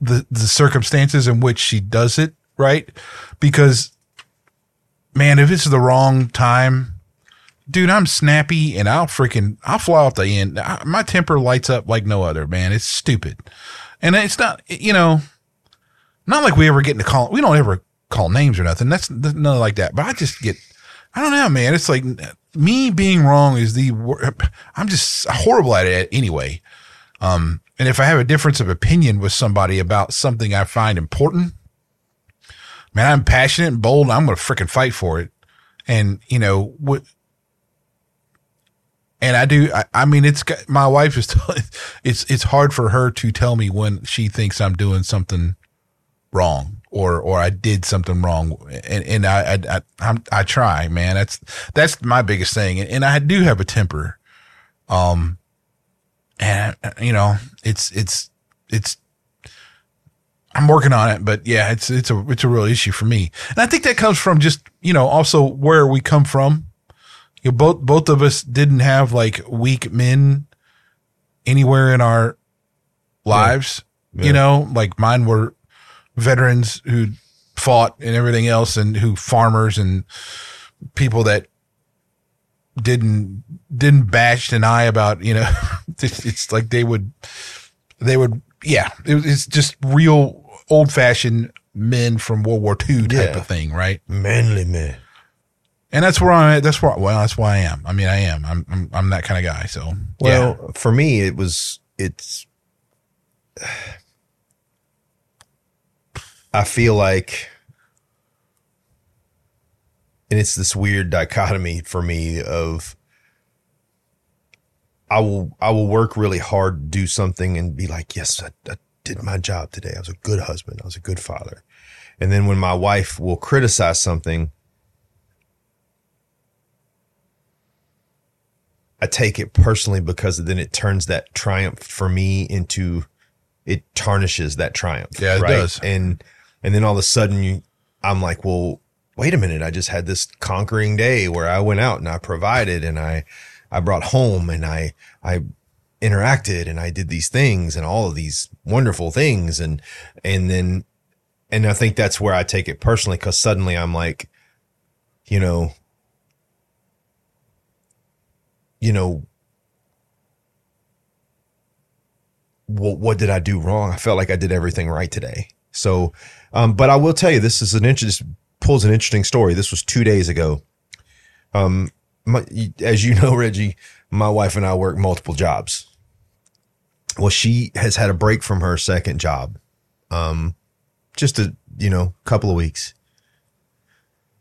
the, the circumstances in which she does it, right? Because man, if it's the wrong time, dude, I'm snappy and I'll freaking, I'll fly off the end. I, my temper lights up like no other, man. It's stupid. And it's not, you know, not like we ever get into call, we don't ever call names or nothing. That's nothing like that. But I just get, I don't know, man. It's like me being wrong is the, I'm just horrible at it anyway. Um, and if I have a difference of opinion with somebody about something I find important, man, I'm passionate and bold and I'm going to freaking fight for it. And, you know, what, and I do, I, I mean, it's my wife is, [LAUGHS] it's, it's hard for her to tell me when she thinks I'm doing something wrong or, or I did something wrong. And, and I, I, I, I'm, I try, man. That's, that's my biggest thing. And, and I do have a temper. Um, and you know, it's, it's, it's, I'm working on it, but yeah, it's, it's a, it's a real issue for me. And I think that comes from just, you know, also where we come from, you know, both both of us didn't have like weak men anywhere in our lives. Yeah. You know, like mine were veterans who fought and everything else, and who farmers and people that didn't didn't bash an eye about you know [LAUGHS] it's, like they would they would yeah it, it's just real old fashioned men from World War II type Yeah. of thing right Manly man. and that's where I'm at that's where well that's why I am I mean I am I'm I'm, I'm that kind of guy so Well, yeah for me, it was it's. I feel like, and it's this weird dichotomy for me of. I will I will work really hard, do something, and be like, yes, I, I did my job today. I was a good husband. I was a good father. And then when my wife will criticize something, I take it personally because then it turns that triumph for me into it tarnishes that triumph. Yeah, it does. And and then all of a sudden you I'm like, well, wait a minute, I just had this conquering day where I went out and I provided and I I brought home and I I interacted and I did these things and all of these wonderful things and and then and I think that's where I take it personally because suddenly I'm like, you know, you know, what what did I do wrong? I felt like I did everything right today. So, um, but I will tell you, this is an interesting pulls an interesting story. This was two days ago. Um, my, as you [LAUGHS] know, Reggie, my wife and I work multiple jobs. Well, she has had a break from her second job, um, just a you know couple of weeks.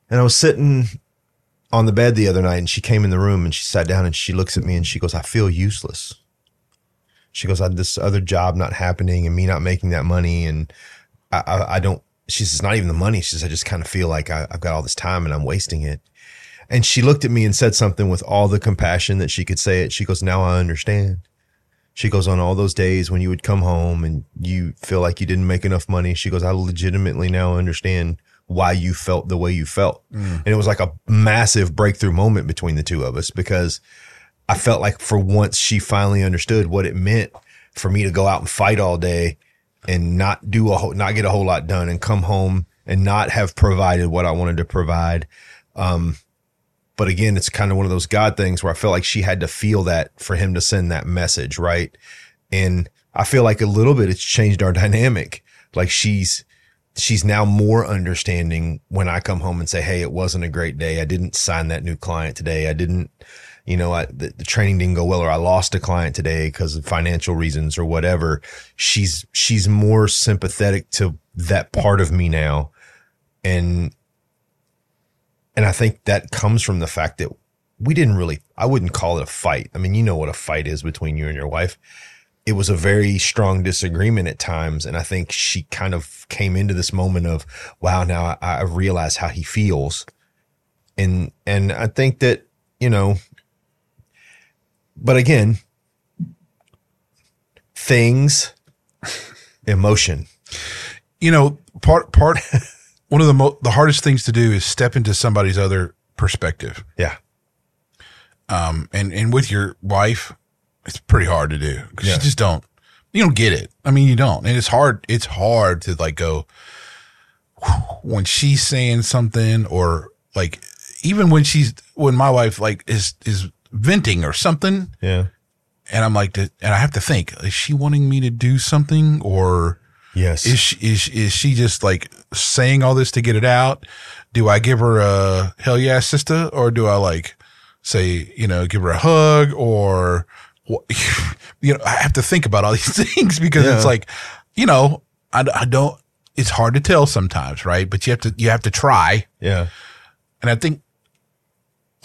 And I was sitting on the bed the other night, and she came in the room and she sat down and she looks at me and she goes, "I feel useless." She goes, "I had this other job not happening and me not making that money, and I, I, I don't." She says, "Not even the money." She says, "I just kind of feel like I, I've got all this time and I'm wasting it." And she looked at me and said something with all the compassion that she could say it. She goes, "Now I understand." She goes, "On all those days when you would come home and you feel like you didn't make enough money," she goes, "I legitimately now understand." Why you felt the way you felt. Mm. And it was like a massive breakthrough moment between the two of us because I felt like for once she finally understood what it meant for me to go out and fight all day and not do a whole, not get a whole lot done and come home and not have provided what I wanted to provide. Um, but again, it's kind of one of those God things where I felt like she had to feel that for him to send that message. Right. And I feel like a little bit it's changed our dynamic. Like she's, she's now more understanding when I come home and say, Hey, it wasn't a great day. I didn't sign that new client today. I didn't, you know, I, the, the training didn't go well, or I lost a client today because of financial reasons or whatever. She's, she's more sympathetic to that part of me now. And, and I think that comes from the fact that we didn't really, I wouldn't call it a fight. I mean, you know what a fight is between you and your wife it was a very strong disagreement at times. And I think she kind of came into this moment of, wow, now I, I realize how he feels. And, and I think that, you know, but again, things, emotion. you know part part [LAUGHS] one of the mo- the hardest things to do is step into somebody's other perspective Yeah. um and and with your wife it's pretty hard to do because Yeah. you just don't you don't get it i mean you don't and it's hard it's hard to like go when she's saying something or like even when she's when my wife like is is venting or something Yeah. and i'm like and i have to think is she wanting me to do something or Yes. is she, is is she just like saying all this to get it out? Do I give her a hell yeah, sister, or do I like say you know give her a hug or? [LAUGHS] You know, I have to think about all these [LAUGHS] things because Yeah. it's like you know I, I don't. It's hard to tell sometimes, right? But you have to you have to try, yeah. and I think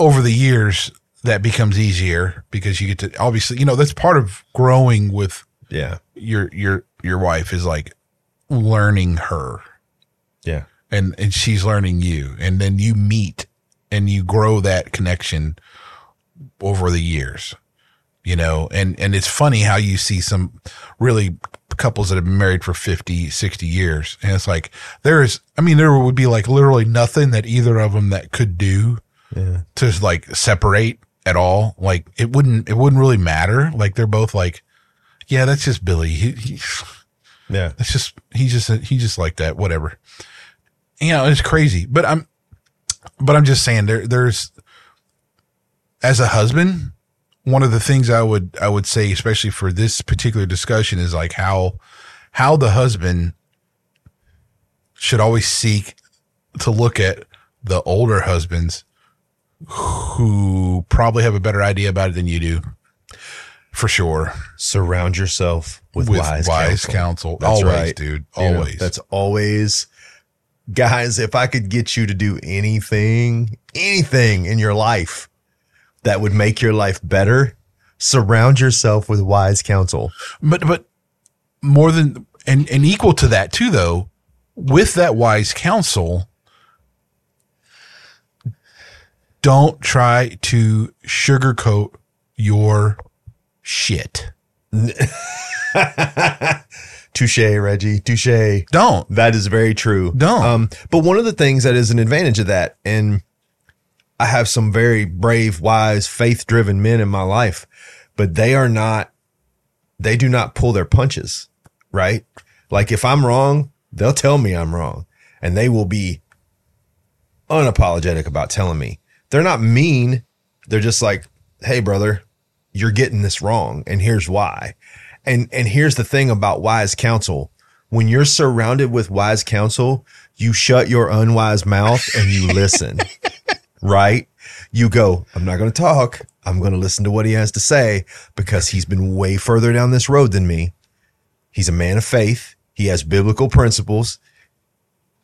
over the years that becomes easier because you get to obviously you know that's part of growing with Yeah. your your your wife is like learning her Yeah. and and she's learning you and then you meet and you grow that connection over the years you know and and it's funny how you see some really couples that have been married for 50 60 years and it's like there is i mean there would be like literally nothing that either of them that could do Yeah. to like separate at all. Like it wouldn't it wouldn't really matter. Like they're both like, yeah, that's just Billy. He, he Yeah. that's just he's just he just like that. Whatever. You know, it's crazy. But I'm but I'm just saying there there's as a husband, one of the things I would I would say, especially for this particular discussion, is like how how the husband should always seek to look at the older husbands who probably have a better idea about it than you do. For sure. Surround yourself with, wise, counsel. counsel. That's always, right. dude. You know, Always. that's always, guys. If I could get you to do anything, anything in your life that would make your life better, surround yourself with wise counsel. but but more than and and equal to that too though with that wise counsel don't try to sugarcoat your shit [LAUGHS] Touche, Reggie. Touche. don't That is very true. Don't. Um, but one of the things that is an advantage of that, and I have some very brave, wise, faith driven men in my life, but they are not, they do not pull their punches, right? Like if I'm wrong, they'll tell me I'm wrong and they will be unapologetic about telling me. They're not mean. They're just like, Hey, brother, you're getting this wrong. And here's why. And, and here's the thing about wise counsel. When you're surrounded with wise counsel, you shut your unwise mouth and you listen, [LAUGHS] right? You go, I'm not going to talk. I'm going to listen to what he has to say because he's been way further down this road than me. He's a man of faith. He has biblical principles.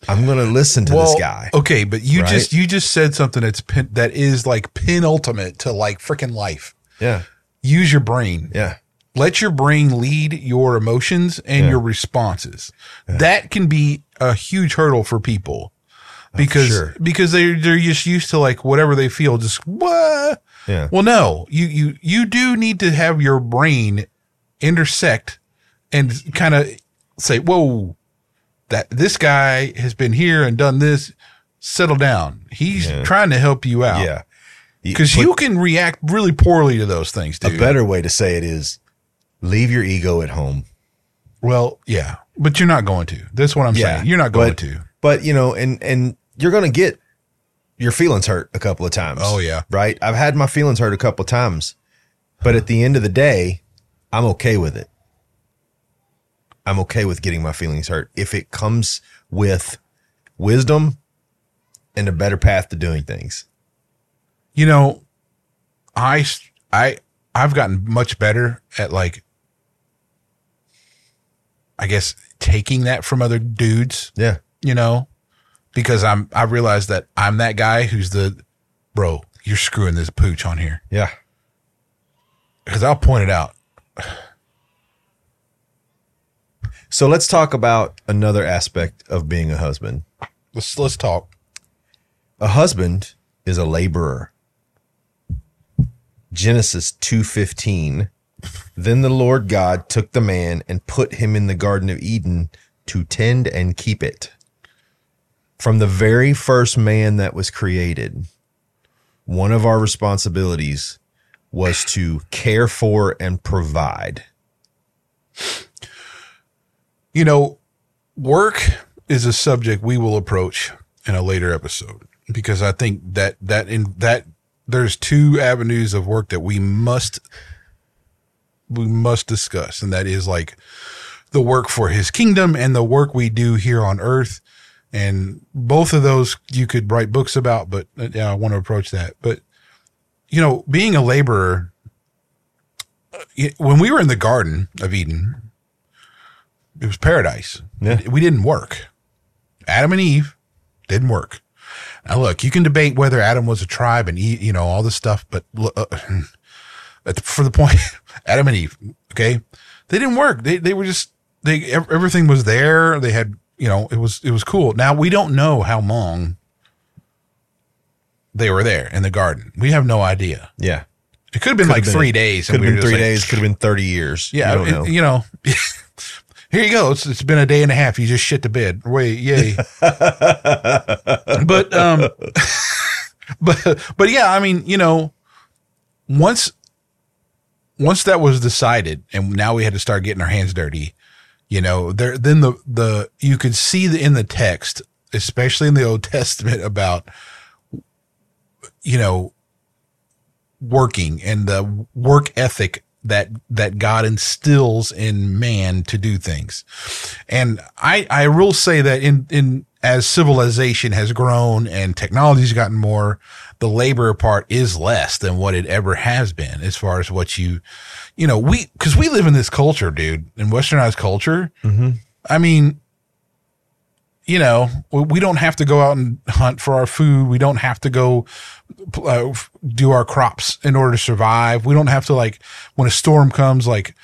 I'm going to listen to this guy. okay but you Right? just you just said something that's pin, that is like penultimate to like freaking life Yeah. use your brain Yeah. let your brain lead your emotions and your responses. That can be a huge hurdle for people because sure. because they they're just used to like whatever they feel just what Yeah. well no you you you do need to have your brain intersect and kind of say whoa that this guy has been here and done this settle down he's Yeah. trying to help you out Yeah. because you can react really poorly to those things a better way to say it is leave your ego at home. Well, yeah, but you're not going to. That's what I'm saying. You're not going but, to. But you know, and and you're going to get your feelings hurt a couple of times. Oh, yeah. right. I've had my feelings hurt a couple of times, but at the end of the day, I'm okay with it. I'm okay with getting my feelings hurt if it comes with wisdom and a better path to doing things. You know, I I I've gotten much better at like I guess taking that from other dudes, Yeah. you know, because I'm I realize that I'm that guy who's the bro, you're screwing this pooch on here. Yeah. Cuz I'll point it out. So let's talk about another aspect of being a husband. Let's let's talk. A husband is a laborer. Genesis 2:15 Then the Lord God took the man and put him in the garden of Eden to tend and keep it. From the very first man that was created, one of our responsibilities was to care for and provide. You know, work is a subject we will approach in a later episode because I think that that in that there's two avenues of work that we must we must discuss. And that is like the work for his kingdom and the work we do here on earth. And both of those you could write books about but uh, yeah I want to approach that. But you know being a laborer uh, when we were in the garden of Eden it was paradise. Yeah. We didn't work. Adam and Eve didn't work. Now look, you can debate whether Adam was a tribe and you know all this stuff, but uh, [LAUGHS] for the point, [LAUGHS] Adam and Eve, okay, they didn't work. They they were just they everything was there. They had you know it was it was cool. Now we don't know how long they were there in the garden. We have no idea. Yeah. It could have been Could like have been- three days. Could have been 3 like, days, could have been 30 years. yeah, You it- know. you know. [LAUGHS] Here you go. It's, it's been a day and a half. You just shit the bed. Wait, yay. [LAUGHS] but um, [LAUGHS] but but yeah, I mean, you know, once once that was decided, and now we had to start getting our hands dirty. You know, there then the the you could see the, in the text, especially in the Old [LAUGHS] Testament, about you know working and the work ethic that that God instills in man to do things. And I I will say that in in as civilization has grown and technology's gotten more, the labor part is less than what it ever has been as far as what you you know, we cuz we live in this culture, dude, in westernized culture. Mm-hmm. I mean, you know, we don't have to go out and hunt for our food. We don't have to go uh, do our crops in order to survive. We don't have to like when a storm comes, like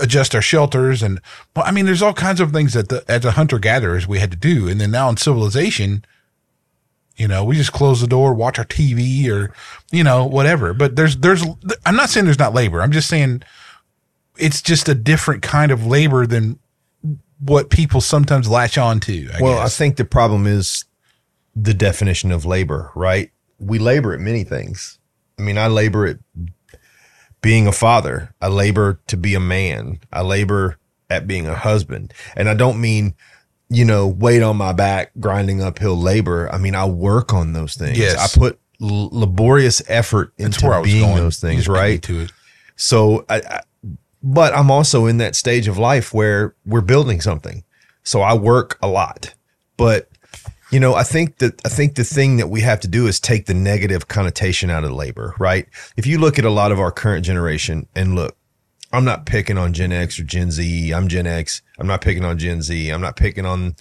adjust our shelters. And I mean, there's all kinds of things that the, as a hunter gatherers we had to do. And then now in civilization, you know, we just close the door, watch our TV or, you know, whatever. But there's, there's, I'm not saying there's not labor. I'm just saying it's just a different kind of labor than what people sometimes latch on to. I well, guess. I think the problem is the definition of labor, right? We labor at many things. I mean, I labor at being a father. I labor to be a man. I labor at being a husband. And I don't mean, you know, weight on my back, grinding uphill labor. I mean, I work on those things. Yes. I put l- laborious effort into where I was being going. those things, just beat me right? To it. So I, I, but I'm also in that stage of life where we're building something. So I work a lot. But you know, I think that I think the thing that we have to do is take the negative connotation out of labor, right? If you look at a lot of our current generation and look, I'm not picking on Gen X or Gen Z. I'm Gen X. I'm not picking on Gen Z. I'm not picking on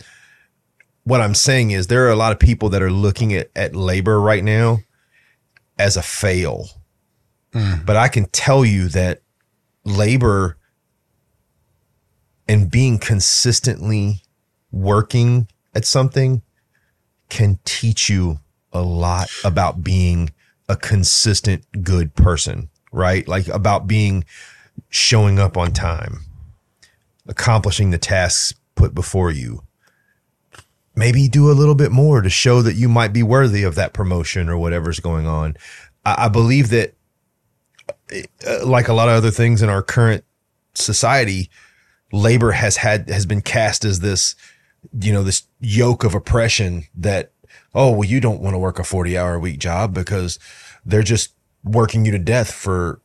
what I'm saying is there are a lot of people that are looking at, at labor right now as a fail. Hmm. But I can tell you that labor and being consistently working at something can teach you a lot about being a consistent good person, right? Like about being showing up on time, accomplishing the tasks put before you. Maybe do a little bit more to show that you might be worthy of that promotion or whatever's going on. I, I believe that Uh, like a lot of other things in our current society, labor has had has been cast as this, you know, this yoke of oppression that oh well you don't want to work a 40 hour a week job because they're just working you to death for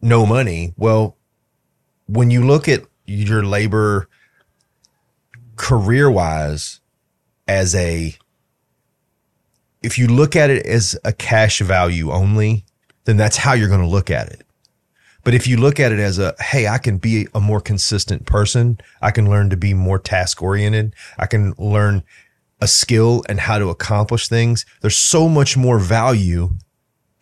no money. Well, when you look at your labor career wise as a if you look at it as a cash value only, then that's how you're going to look at it. But if you look at it as a, hey, I can be a more consistent person. I can learn to be more task oriented. I can learn a skill and how to accomplish things. There's so much more value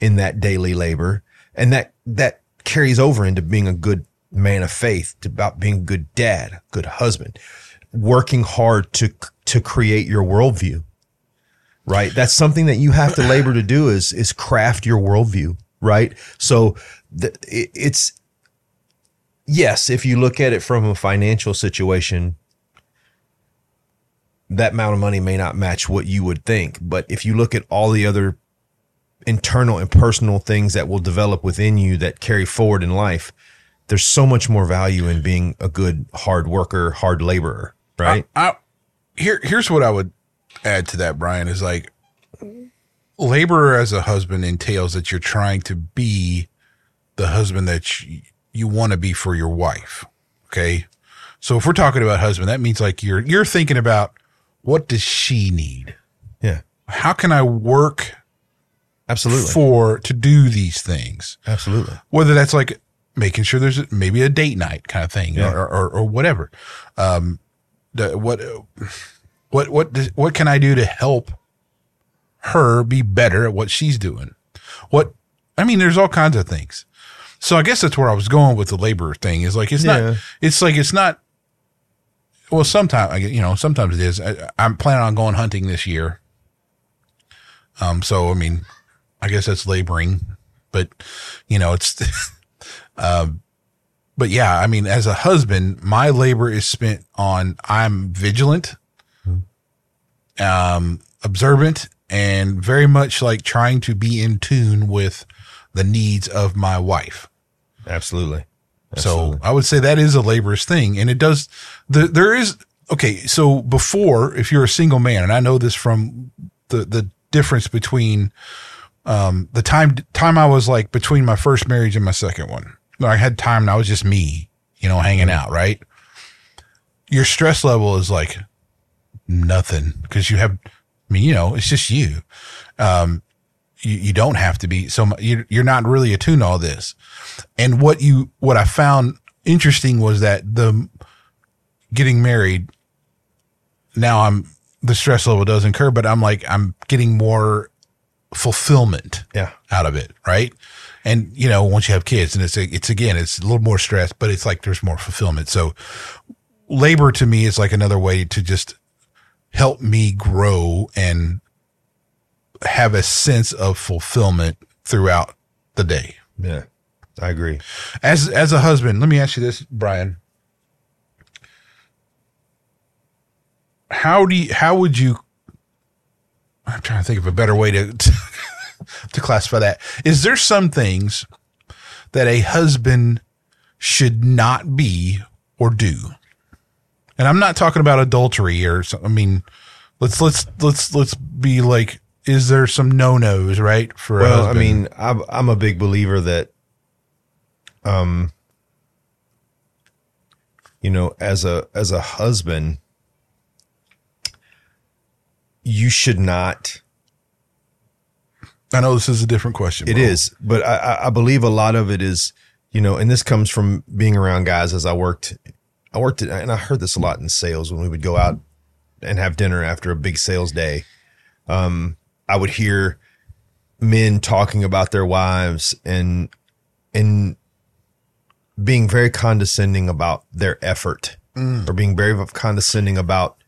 in that daily labor. And that, that carries over into being a good man of faith, about being a good dad, good husband, working hard to, to create your worldview right? That's something that you have to labor to do is is craft your worldview, right? So the, it, it's yes, if you look at it from a financial situation, that amount of money may not match what you would think, but if you look at all the other internal and personal things that will develop within you that carry forward in life, there's so much more value in being a good hard worker, hard laborer, right? I, here, here's what I would add to that, Brian, is like labor as a husband entails that you're trying to be the husband that you, you want to be for your wife. Okay. So if we're talking about husband, that means like you're, you're thinking about what does she need? yeah, How can I work absolutely. for to do these things? absolutely. whether that's like making sure there's maybe a date night kind of thing Yeah. or, or, or whatever. Um, the, what, what, what, what can I do to help her be better at what she's doing? What, I mean, there's all kinds of things. So I guess that's where I was going with the labor thing is like, it's Yeah. not, it's like, it's not, well, sometimes I you know, sometimes it is. I, I'm planning on going hunting this year. Um, so, I mean, I guess that's laboring, but you know, it's, [LAUGHS] um, but yeah, I mean, as a husband, my labor is spent on I'm vigilant, um, observant, and very much like trying to be in tune with the needs of my wife. Absolutely. So I would say that is a laborious thing. And it does, the, there is, okay. So before, if you're a single man, and I know this from the, the difference between, um, the time, time I was like between my first marriage and my second one, I had time and I was just me, you know, hanging out, right? Your stress level is like nothing because you have, I mean, you know, it's just you. Um, you, you don't have to be so you're, you're not really attuned to all this. And what you, what I found interesting was that the getting married, now I'm, the stress level does incur, but I'm like, I'm getting more fulfillment Yeah. out of it. Right. And, you know, once you have kids and it's, it's again, it's a little more stress, but it's like there's more fulfillment. So labor to me is like another way to just help me grow and have a sense of fulfillment throughout the day. Yeah. I agree. As as a husband, let me ask you this, Brian. How do you how would you I'm trying to think of a better way to [LAUGHS] to, to classify that. Is there some things that a husband should not be or do? And I'm not talking about adultery or I mean let's let's let's let's be like is there some no-nos, right? For Well, I mean, I'm, I'm a big believer that, um, you know, as a as a husband, you should not. I know this is a different question. It bro. is, but I- I believe a lot of it is, you know, and this comes from being around guys as I worked. I worked, at, and I heard this a lot in sales when we would go out and have dinner after a big sales day. Um, I would hear men talking about their wives and and being very condescending about their effort, or being very condescending about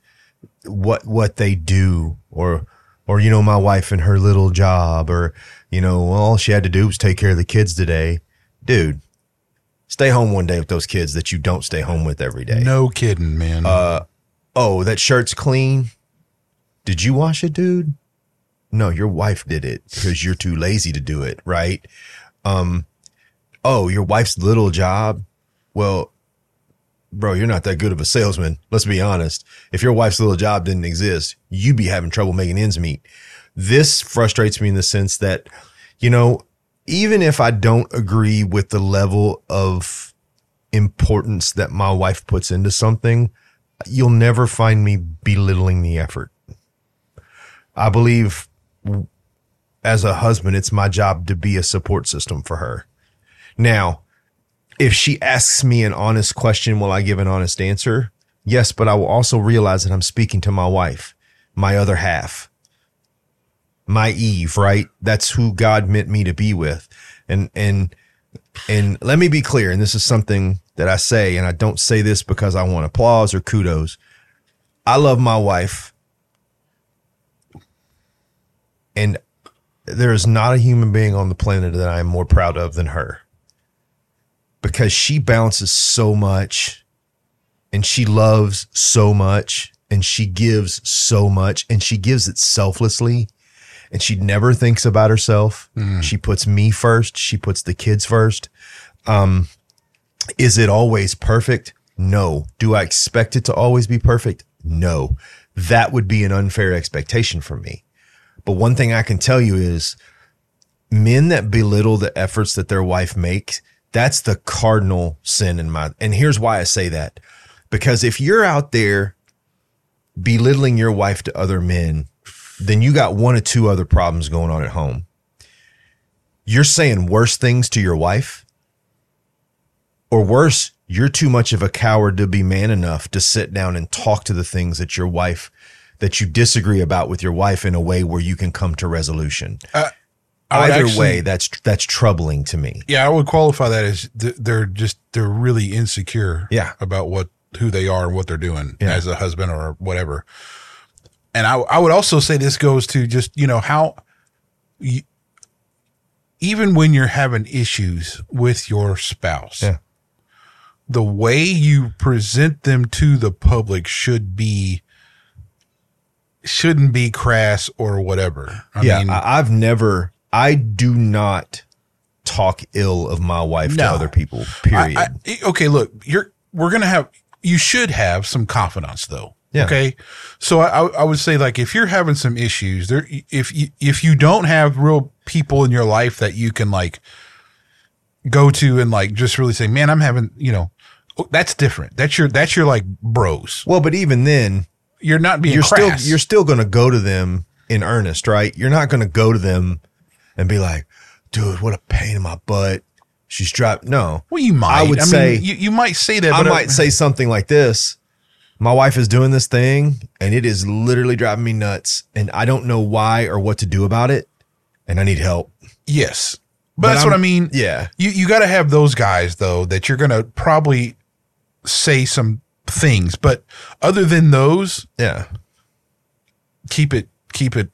what what they do, or or you know my wife and her little job, or you know well, all she had to do was take care of the kids today, dude. Stay home one day with those kids that you don't stay home with every day. No kidding, man. Oh, that shirt's clean. Did you wash it, dude? No, your wife did it because you're too lazy to do it, right? Um, oh, your wife's little job. Well, bro, you're not that good of a salesman. Let's be honest. If your wife's little job didn't exist, you'd be having trouble making ends meet. This frustrates me in the sense that, you know, even if I don't agree with the level of importance that my wife puts into something, you'll never find me belittling the effort. I believe as a husband, it's my job to be a support system for her. Now, if she asks me an honest question, will I give an honest answer? Yes, but I will also realize that I'm speaking to my wife, my other half, my Eve, right? That's who God meant me to be with. And, and, and let me be clear. And this is something that I say, and I don't say this because I want applause or kudos. I love my wife. And there is not a human being on the planet that I am more proud of than her because she bounces so much and she loves so much and she gives so much and she gives it selflessly and she never thinks about herself. She puts me first. She puts the kids first. Um, is it always perfect? No. Do I expect it to always be perfect? No. That would be an unfair expectation for me. But one thing I can tell you is men that belittle the efforts that their wife makes, that's the cardinal sin in my, and here's why I say that. Because if you're out there belittling your wife to other men, then you got one or two other problems going on at home. You're saying worse things to your wife, or worse, you're too much of a coward to be man enough to sit down and talk to the things that your wife that you disagree about with your wife in a way where you can come to resolution. Uh, would Either actually- way, that's that's troubling to me. Yeah, I would qualify that as th- they're just they're really insecure. Yeah. about what who they are and what they're doing Yeah. as a husband or whatever. And I I would also say this goes to just you know how you, even when you're having issues with your spouse, Yeah. the way you present them to the public should be shouldn't be crass or whatever. I yeah, mean, I've never. I do not talk ill of my wife to other people. Period. I- I- okay, look, you're we're gonna have you should have some confidence though. Yeah. Okay, so I I I would say like if you're having some issues there, if you if you don't have real people in your life that you can like go to and like just really say, man, I'm having you know. oh, That's different. That's your that's your like bros. well, but even then, You're not being you're crass. still you're still going to go to them in earnest, right? You're not going to go to them and be like, "Dude, what a pain in my butt." She's dropped. No, well, you might. I would mean, say- you, you might say that. I but uh, might say something like this. My wife is doing this thing and it is literally driving me nuts and I don't know why or what to do about it and I need help. yes, but, But that's I'm- what I mean. Yeah. You you got to have those guys though that you're gonna probably say some things, but other than those, Yeah. keep it keep it.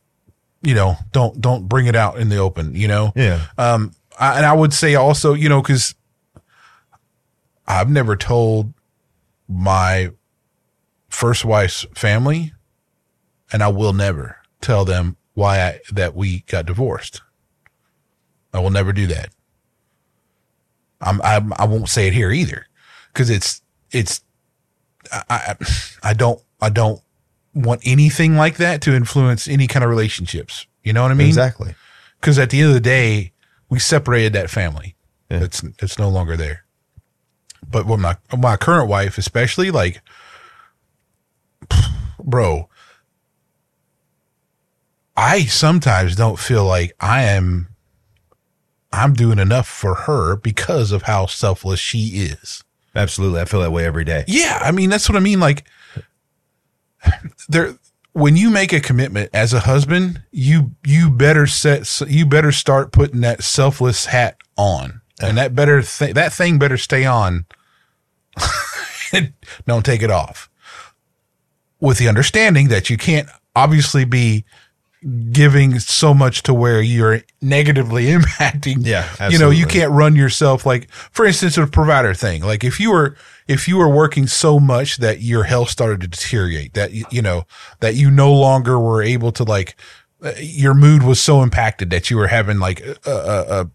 You know, don't don't bring it out in the open. You know, Yeah. um, I, and I would say also, you know, because I've never told my first wife's family, and I will never tell them why I, that we got divorced. I will never do that. I'm, I'm I won't say it here either, because it's it's I, I I don't I don't want anything like that to influence any kind of relationships. You know what I mean? exactly. because at the end of the day, we separated that family. Yeah. It's it's no longer there. But with my my current wife, especially, like, bro, I sometimes don't feel like I am. I'm doing enough for her because of how selfless she is. Absolutely. I feel that way every day. Yeah, I mean that's what I mean. Like [LAUGHS] there when you make a commitment as a husband, you you better set you better start putting that selfless hat on. And that better th- that thing better stay on. [LAUGHS] Don't take it off. With the understanding that you can't obviously be giving so much to where you're negatively [LAUGHS] impacting. Yeah, Absolutely. You know, you can't run yourself like, for instance, a provider thing. Like if you were, if you were working so much that your health started to deteriorate, that, you know, that you no longer were able to like, uh, your mood was so impacted that you were having like a, a, a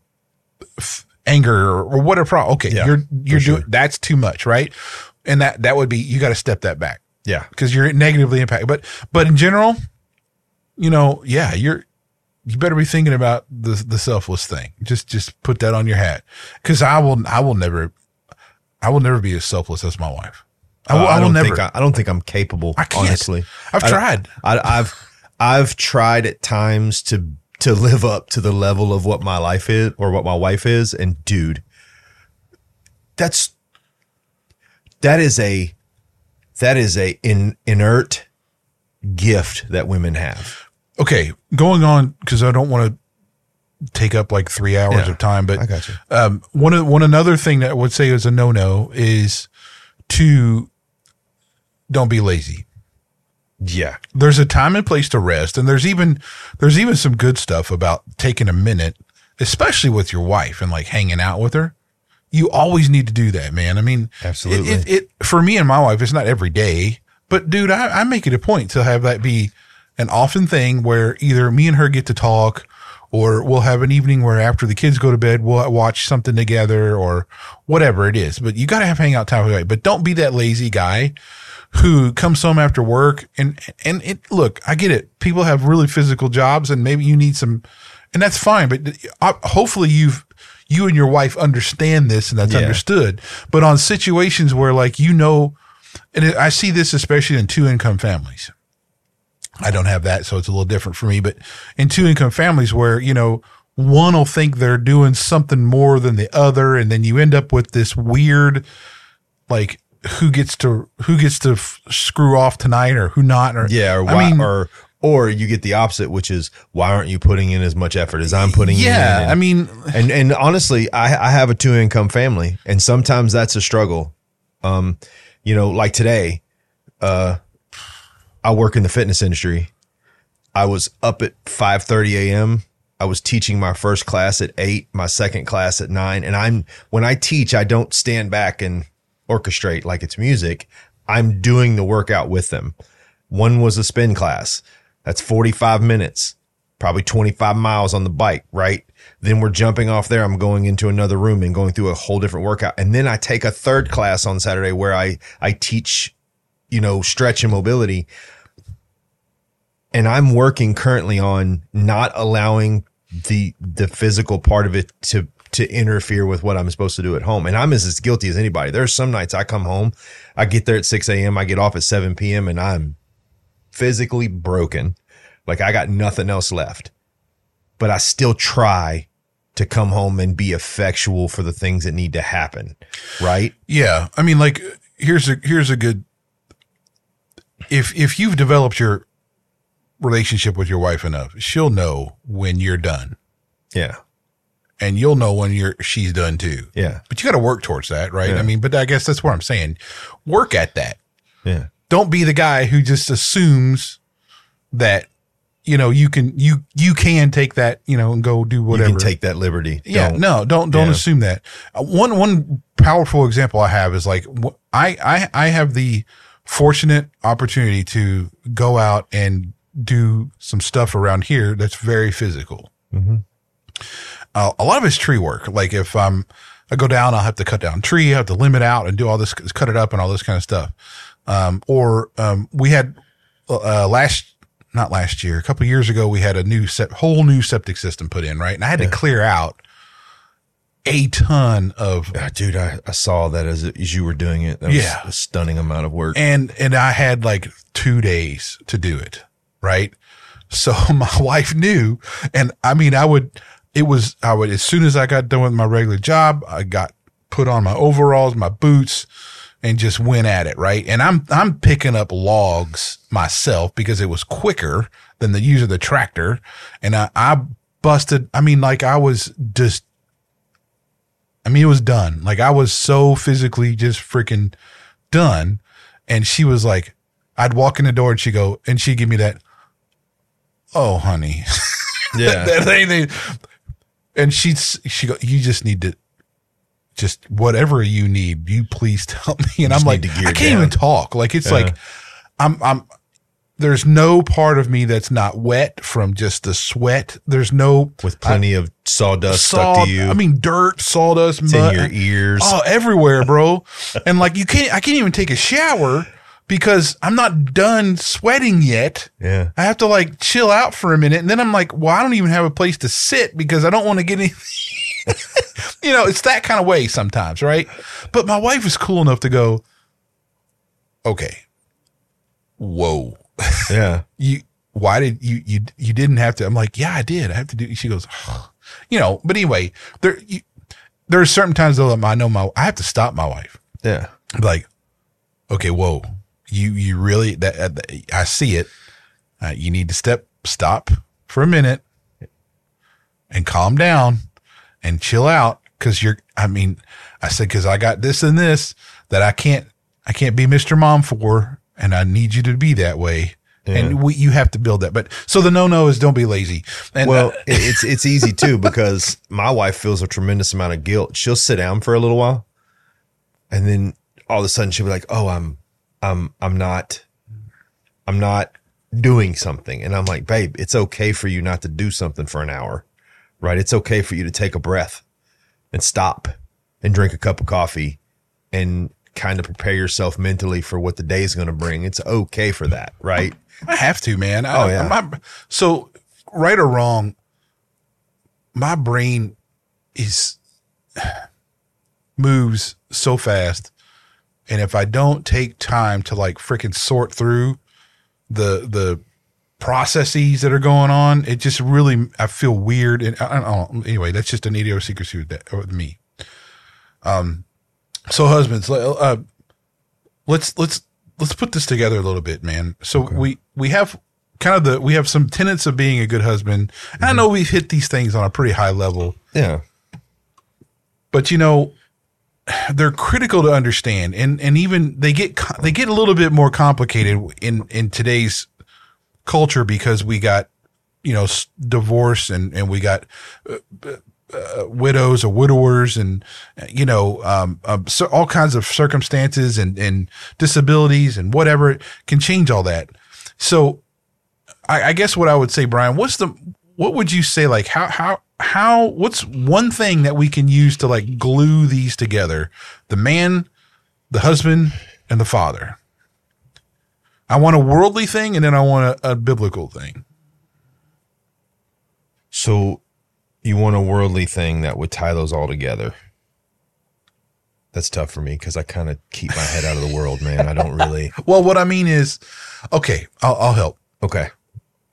f- anger or, or whatever. pro- Okay. Yeah, you're, you're for sure. doing, that's too much. Right. And that, that would be, you got to step that back Yeah. because you're negatively impacted. But but in general, you know, yeah, you're you better be thinking about the the selfless thing. Just just put that on your hat because I will I will never I will never be as selfless as my wife. I will, Uh, I will never. think I, I don't think I'm capable, I can't. honestly. I've I- tried. I, I've I've tried at times to to live up to the level of what my life is or what my wife is, and dude, that's that is a that is a in, inert gift that women have. Okay, going on because I don't want to take up like three hours Yeah, of time, but I got you. um, one one another thing that I would say is a no no is to don't be lazy. Yeah, there's a time and place to rest and there's even there's even some good stuff about taking a minute especially with your wife and like hanging out with her you always need to do that man. I mean Absolutely. it, it, it for me and my wife it's not every day but dude I, I make it a point to have that be an often thing where either me and her get to talk or we'll have an evening where after the kids go to bed we'll watch something together or whatever it is. But you got to have hangout time with but don't be that lazy guy who comes home after work and and it look i get it. People have really physical jobs and maybe you need some and that's fine but uh, hopefully you've you and your wife understand this and that's Yeah. understood but on situations where like you know and i see this especially in two income families i don't have that so it's a little different for me but in two income families where you know one will think they're doing something more than the other and then you end up with this weird like who gets to who gets to f- screw off tonight or who not or yeah. Or I mean or or you get the opposite, which is why aren't you putting in as much effort as I'm putting in? yeah I mean and and honestly, I I have a two income family, and sometimes that's a struggle. Um, you know, like today, uh, I work in the fitness industry. I was up at five thirty a.m. I was teaching my first class at eight, my second class at nine, and I'm when I teach, I don't stand back and orchestrate like it's music. I'm doing the workout with them. One was a spin class. That's 45 minutes, probably 25 miles on the bike, right? Then we're jumping off there. I'm going into another room and going through a whole different workout. And then I take a third class on Saturday where I, I teach, you know, stretch and mobility. And I'm working currently on not allowing the, the physical part of it to, to interfere with what I'm supposed to do at home. And I'm as, as guilty as anybody. There's some nights I come home, I get there at 6 a.m., I get off at 7 p.m., and I'm physically broken. Like I got nothing else left. But I still try to come home and be effectual for the things that need to happen. Right? Yeah. I mean, like, here's a, here's a good, if, if you've developed your relationship with your wife enough, she'll know when you're done Yeah. and you'll know when you're, she's done too. Yeah. But you got to work towards that, right? Yeah. I mean, but I guess that's what I'm saying. Work at that. Yeah. Don't be the guy who just assumes that, you know, you can, you, you can take that, you know, and go do whatever. You can take that liberty. Yeah, Don't. no, don't don't Yeah. assume that. Uh, one one powerful example I have is like I I I have the fortunate opportunity to go out and do some stuff around here that's very physical. Uh, a lot of it's tree work. Like if I'm I go down, I'll have to cut down tree, I have to limb it out and do all this, cut it up and all this kind of stuff. Um, or um, we had uh, last not last year, a couple years ago, we had a new set, whole new septic system put in, right? And I had to clear out a ton of Ah, dude, I, I saw that as, as you were doing it. That was Yeah. a stunning amount of work. and and I had like two days to do it, right? So [LAUGHS] my wife knew, and I mean, I would. It was I would as soon as I got done with my regular job, I got put on my overalls, my boots, and just went at it, right? And I'm I'm picking up logs myself because it was quicker than the use of the tractor, and I I busted. I mean, like I was just. I mean, it was done. Like I was so physically just freaking done. And she was like, I'd walk in the door and she go, and she'd give me that, oh, honey. [LAUGHS] yeah. that ain't it. And she'd, she go, you just need to, just whatever you need, you please [LAUGHS] tell me. And I'm like, I can't even talk. Like, it's Yeah. like, I'm, I'm, there's no part of me that's not wet from just the sweat. There's no With plenty of sawdust saw, stuck to you. I mean, dirt, sawdust, it's mud. in your ears. Oh, everywhere, bro. [LAUGHS] and like you can't I can't even take a shower because I'm not done sweating yet. yeah. I have to like chill out for a minute. And then I'm like, well, I don't even have a place to sit because I don't want to get any [LAUGHS] [LAUGHS] you know, it's that kind of way sometimes, right? But my wife is cool enough to go, Okay. Whoa. Yeah. [LAUGHS] You why did you you you didn't have to? I'm like, yeah, I did. I have to do. She goes, you know. But anyway, there you, there are certain times though that I know my I have to stop my wife. Yeah. Like, okay, whoa, you you really that, that I see it. Uh, you need to step stop for a minute and calm down and chill out because you're. I mean, I said because I got this and this that I can't I can't be Mister Mom for, and I need you to be that way. And we, you have to build that. But so the no no is don't be lazy. And Well, uh, it's it's easy [LAUGHS] too because my wife feels a tremendous amount of guilt. She'll sit down for a little while, and then all of a sudden she'll be like, "Oh, I'm, I'm, I'm not, I'm not doing something," and I'm like, "Babe, it's okay for you not to do something for an hour, right? It's okay for you to take a breath and stop and drink a cup of coffee and kind of prepare yourself mentally for what the day is going to bring. It's okay for that, right? I have to, man. I, Oh, yeah. My, so, right or wrong, my brain is [SIGHS] moves so fast, and if I don't take time to like freaking sort through the the processes that are going on, it just really I feel weird. And I, don't know. Anyway, that's just an idiosyncrasy with, that, with me. Um, so husbands, uh, let's let's let's put this together a little bit, man. So we we have kind of the we have some tenets of being a good husband. And I know we've hit these things on a pretty high level, Yeah. but you know they're critical to understand and and even they get they get a little bit more complicated in in today's culture because we got you know divorce and and we got uh, uh, widows or widowers and uh, you know um, um so all kinds of circumstances and and disabilities and whatever can change all that so I, I guess what I would say, Brian, what's the what would you say like how how how what's one thing that we can use to like glue these together? The man, the husband, and the father. I want a worldly thing and then I want a, a biblical thing. So you want a worldly thing that would tie those all together. That's tough for me because I kind of keep my head out of the world, man. I don't really. [LAUGHS] Well, what I mean is, okay, I'll, I'll help. Okay.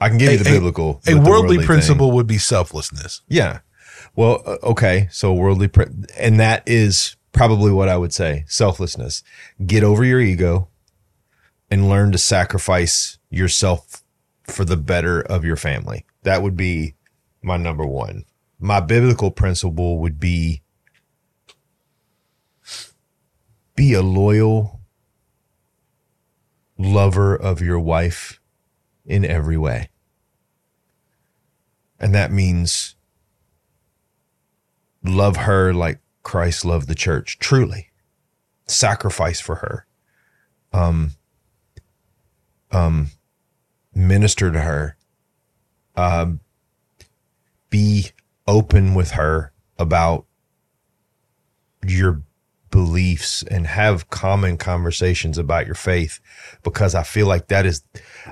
I can give you the A- a- biblical. A worldly thing. principle would be selflessness. Yeah. Well, uh, okay. So worldly, pr- and that is probably what I would say selflessness. Get over your ego and learn to sacrifice yourself for the better of your family. That would be my number one. My biblical principle would be be a loyal lover of your wife in every way. And that means love her like Christ loved the church, truly. Sacrifice for her. Um, um, minister to her. Um, be open with her about your beliefs and have common conversations about your faith because I feel like that is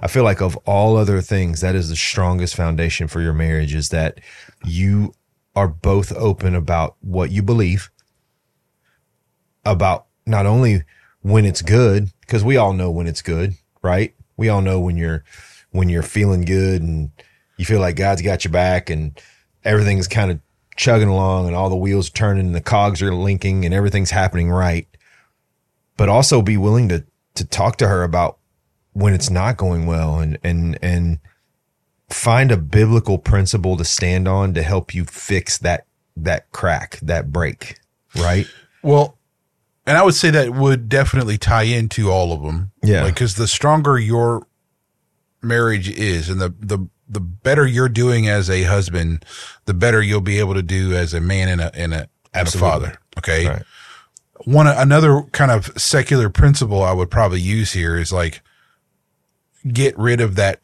I feel like of all other things that is the strongest foundation for your marriage is that you are both open about what you believe about not only when it's good because we all know when it's good right we all know when you're when you're feeling good and you feel like God's got your back and everything's kind of chugging along and all the wheels are turning and the cogs are linking and everything's happening right but also be willing to to talk to her about when it's not going well and and and find a biblical principle to stand on to help you fix that that crack that break right? Well, and I would say that would definitely tie into all of them. Yeah. Because the stronger your marriage is and the, the, the better you're doing as a husband, the better you'll be able to do as a man and a, and a, and a father. Okay. Right. One, another kind of secular principle I would probably use here is like, get rid of that,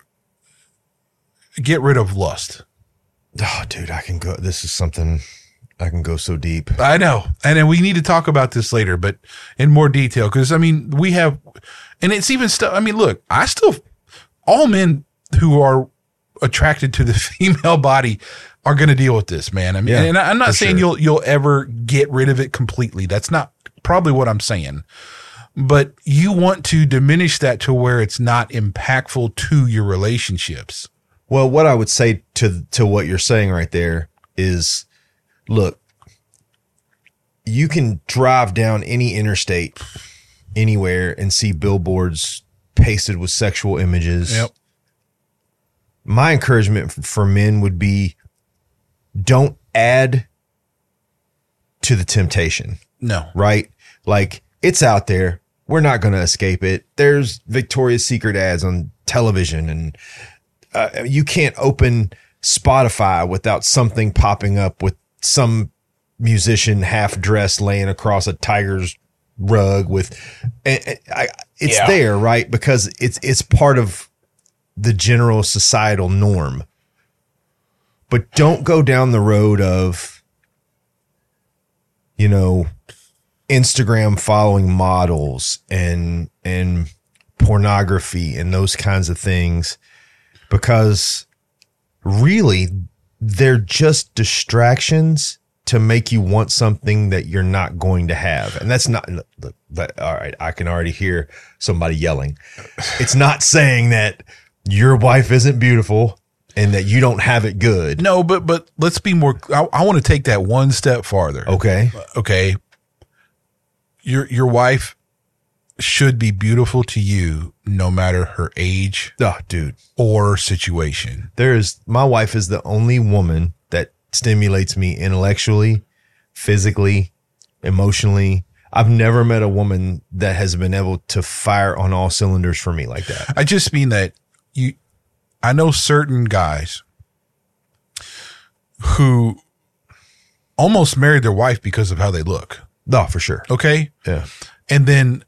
get rid of lust. oh dude i can go this is something i can go so deep I know. And then we need to talk about this later, but in more detail. Cause I mean, we have, and it's even stuff. I mean, look, I still, all men who are attracted to the [LAUGHS] female body are going to deal with this, man. I mean, Yeah, and I'm not saying sure. you'll, you'll ever get rid of it completely. That's not probably what I'm saying. But you want to diminish that to where it's not impactful to your relationships. Well, what I would say to to what you're saying right there is, look, you can drive down any interstate anywhere and see billboards pasted with sexual images. My encouragement for men would be don't add to the temptation No. right? Like it's out there. We're not going to escape it. There's Victoria's Secret ads on television, and uh, you can't open Spotify without something popping up with some musician half dressed laying across a tiger's rug with. And, I, it's Yeah. there, right? Because it's it's part of the general societal norm. But don't go down the road of, you know, Instagram following models and and pornography and those kinds of things because really they're just distractions to make you want something that you're not going to have. And that's not look but all right I can already hear somebody yelling. It's not saying that your wife isn't beautiful and that you don't have it good. No, but, but let's be more, I, I want to take that one step farther. okay. Okay. Your your wife should be beautiful to you no matter her age oh dude or situation there is my wife is the only woman that stimulates me intellectually, physically, emotionally. I've never met a woman that has been able to fire on all cylinders for me like that. i just mean that you i know certain guys who almost married their wife because of how they look No, for sure. okay Yeah. and then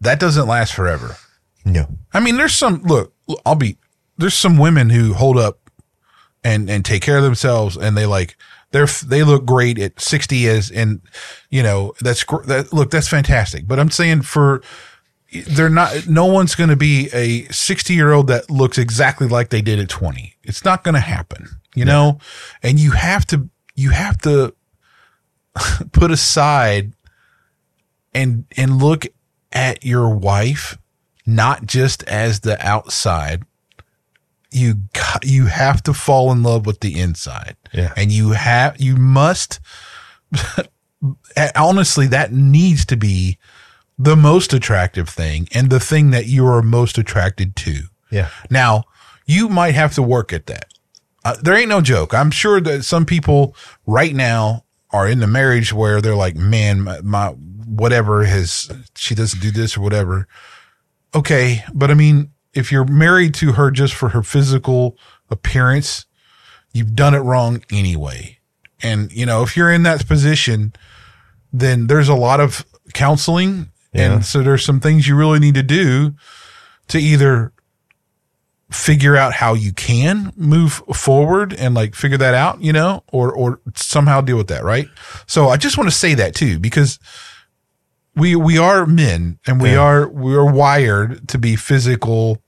that doesn't last forever No. I mean, there's some look. I'll be there's some women who hold up and and take care of themselves and they like they're they look great at 60 as and you know that's that look that's fantastic but i'm saying for they're not no one's going to be a 60 year old that looks exactly like they did at 20 it's not going to happen you know and you have to you have to [LAUGHS] put aside and and look at your wife not just as the outside you you have to fall in love with the inside Yeah. and you have you must [LAUGHS] honestly that needs to be the most attractive thing and the thing that you are most attracted to Yeah. now, you might have to work at that. Uh, there ain't no joke. I'm sure that some people right now are in the marriage where they're like, man, my, my whatever has, she doesn't do this or whatever. Okay. But I mean, if you're married to her just for her physical appearance, you've done it wrong anyway. And, you know, if you're in that position, then there's a lot of counseling. Yeah. And so there's some things you really need to do to either figure out how you can move forward and like figure that out, you know, or or somehow deal with that, right? So I just want to say that too because we we are men and we Yeah. are we are wired to be physical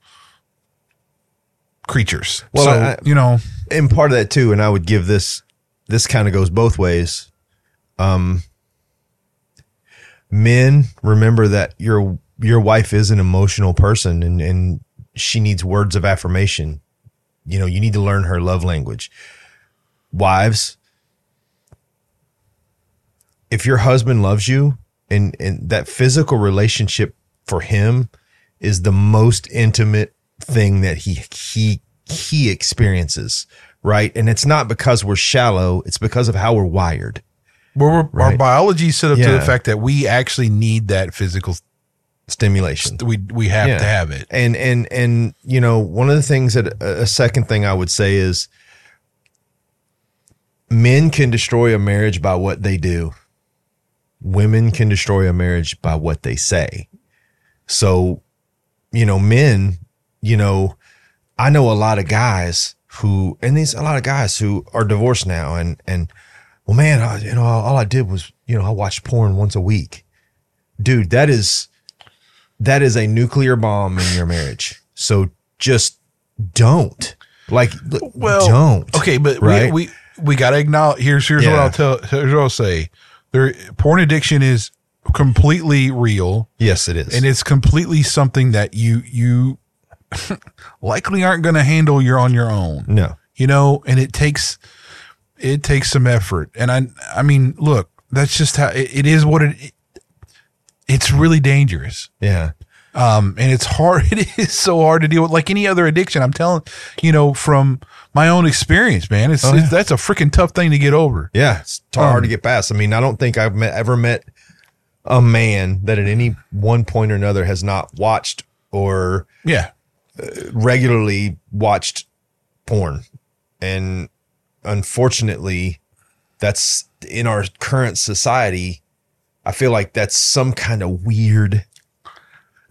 creatures. Well, so, I- you know, and part of that too, and I would give this this kind of goes both ways. Um men remember that your your wife is an emotional person and and she needs words of affirmation. You know, you need to learn her love language. Wives, if your husband loves you and and that physical relationship for him is the most intimate thing that he he he experiences, right? And it's not because we're shallow, it's because of how we're wired. we're, our Right. biology is set up to the fact that we actually need that physical. Stimulation. We we have Yeah. to have it. And and and you know, one of the things that a second thing I would say is men can destroy a marriage by what they do. Women can destroy a marriage by what they say. So, you know, men, you know, I know a lot of guys who, and these a lot of guys who are divorced now, and and well, man, I, you know, all I did was, you know, I watched porn once a week, dude. That is that is a nuclear bomb in your marriage. So just don't like, Well, don't. Okay, but Right? we, we we gotta acknowledge. Here's here's what I'll tell. Here's what I'll say. There, porn addiction is completely real, Yes, it is. and it's completely something that you you [LAUGHS] likely aren't going to handle. You're on your own, no. you know, and it takes it takes some effort. And I I mean, look, that's just how it, it is. What it it's really dangerous. Yeah. Um, and it's hard. [LAUGHS] It is so hard to deal with, like any other addiction. I'm telling you know from my own experience, man. It's, Oh, it's that's a freaking tough thing to get over. Yeah, it's hard Um, to get past. I mean, I don't think I've met, ever met a man that at any one point or another has not watched or Yeah, regularly watched porn. And unfortunately, that's in our current society. I feel like that's some kind of weird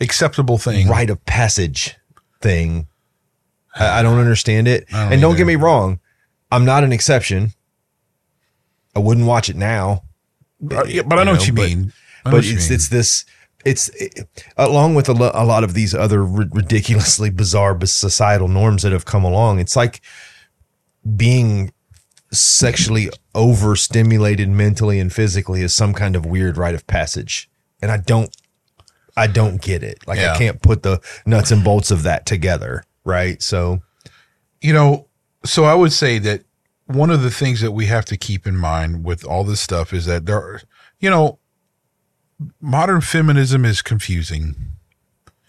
acceptable thing. rite of passage thing. I, I don't understand it. Don't and don't either. get me wrong, I'm not an exception. I wouldn't watch it now. Uh, yeah, but I know, what you but- mean. I but it's mean. it's this it's it, along with a, lo- a lot of these other ri- ridiculously bizarre societal norms that have come along it's like being sexually overstimulated mentally and physically is some kind of weird rite of passage and i don't i don't get it like Yeah. i can't put the nuts and bolts of that together right so you know, so I would say that one of the things that we have to keep in mind with all this stuff is that there are, you know, modern feminism is confusing. [LAUGHS]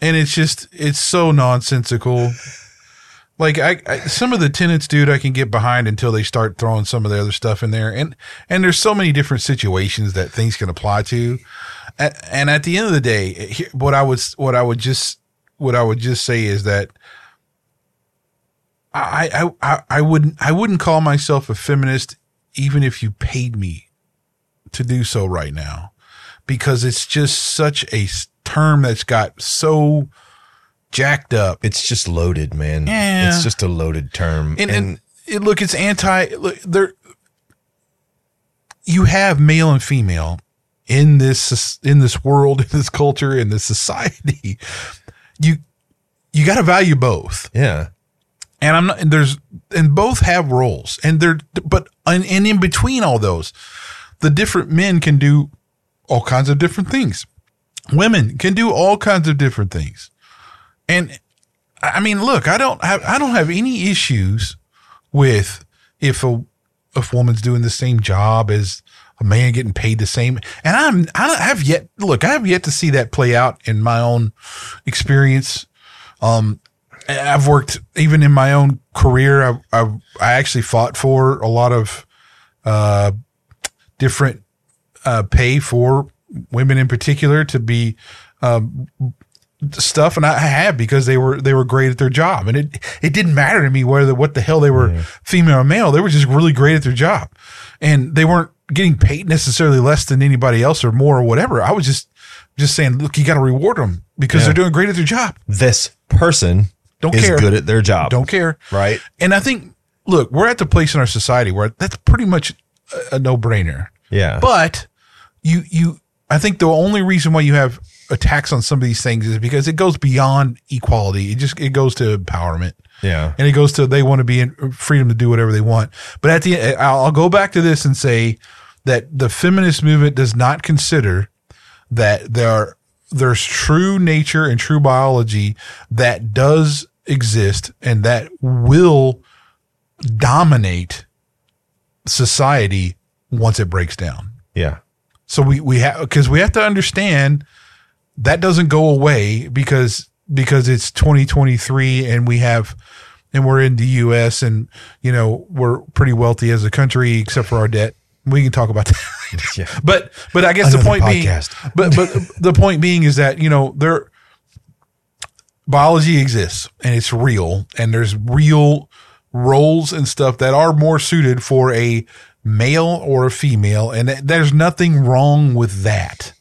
and it's just, it's so nonsensical. Like I, I, some of the tenants, dude, I can get behind until they start throwing some of the other stuff in there, and and there's so many different situations that things can apply to, and, and at the end of the day, what I would what I would just what I would just say is that I I I, I wouldn't I wouldn't call myself a feminist even if you paid me to do so right now, because it's just such a term that's got so jacked up. It's just loaded, man. Yeah. It's just a loaded term. And, and it, look, it's anti. Look, there, you have male and female in this in this world, [LAUGHS] in this culture, in this society. You you got to value both. yeah. and I'm not. And there's and both have roles, and they're but and, and in between all those, the different men can do all kinds of different things. Women can do all kinds of different things, and I I mean, look, I don't have I don't have any issues with if a if woman's doing the same job as a man getting paid the same. And I'm I don't have yet look, I have yet to see that play out in my own experience. Um, I've worked even in my own career. I I, I actually fought for a lot of uh, different uh, pay for women in particular to be um, stuff, and I have because they were they were great at their job, and it it didn't matter to me whether what the hell they were female or male. They were just really great at their job, and they weren't getting paid necessarily less than anybody else or more or whatever. I was just just saying, look, you got to reward them because Yeah. they're doing great at their job. This person Don't is care. good at their job. Don't care. Right. And I think, look, we're at the place in our society where that's pretty much a, a no brainer. Yeah. But you, you, I think the only reason why you have attacks on some of these things is because it goes beyond equality. It just, it goes to empowerment yeah. and it goes to they want to be in freedom to do whatever they want. But at the end, I'll, I'll go back to this and say that the feminist movement does not consider that there are, there's true nature and true biology that does exist and that will dominate society once it breaks down. Yeah. So we we have because we have to understand that doesn't go away because because it's 2023 and we have and we're in the U.S. and you know we're pretty wealthy as a country except for our debt. We can talk about that. [LAUGHS] Yeah. But but I guess the point podcast. being, [LAUGHS] but but the point being is that you know there biology exists and it's real and there's real roles and stuff that are more suited for a male or a female and th- there's nothing wrong with that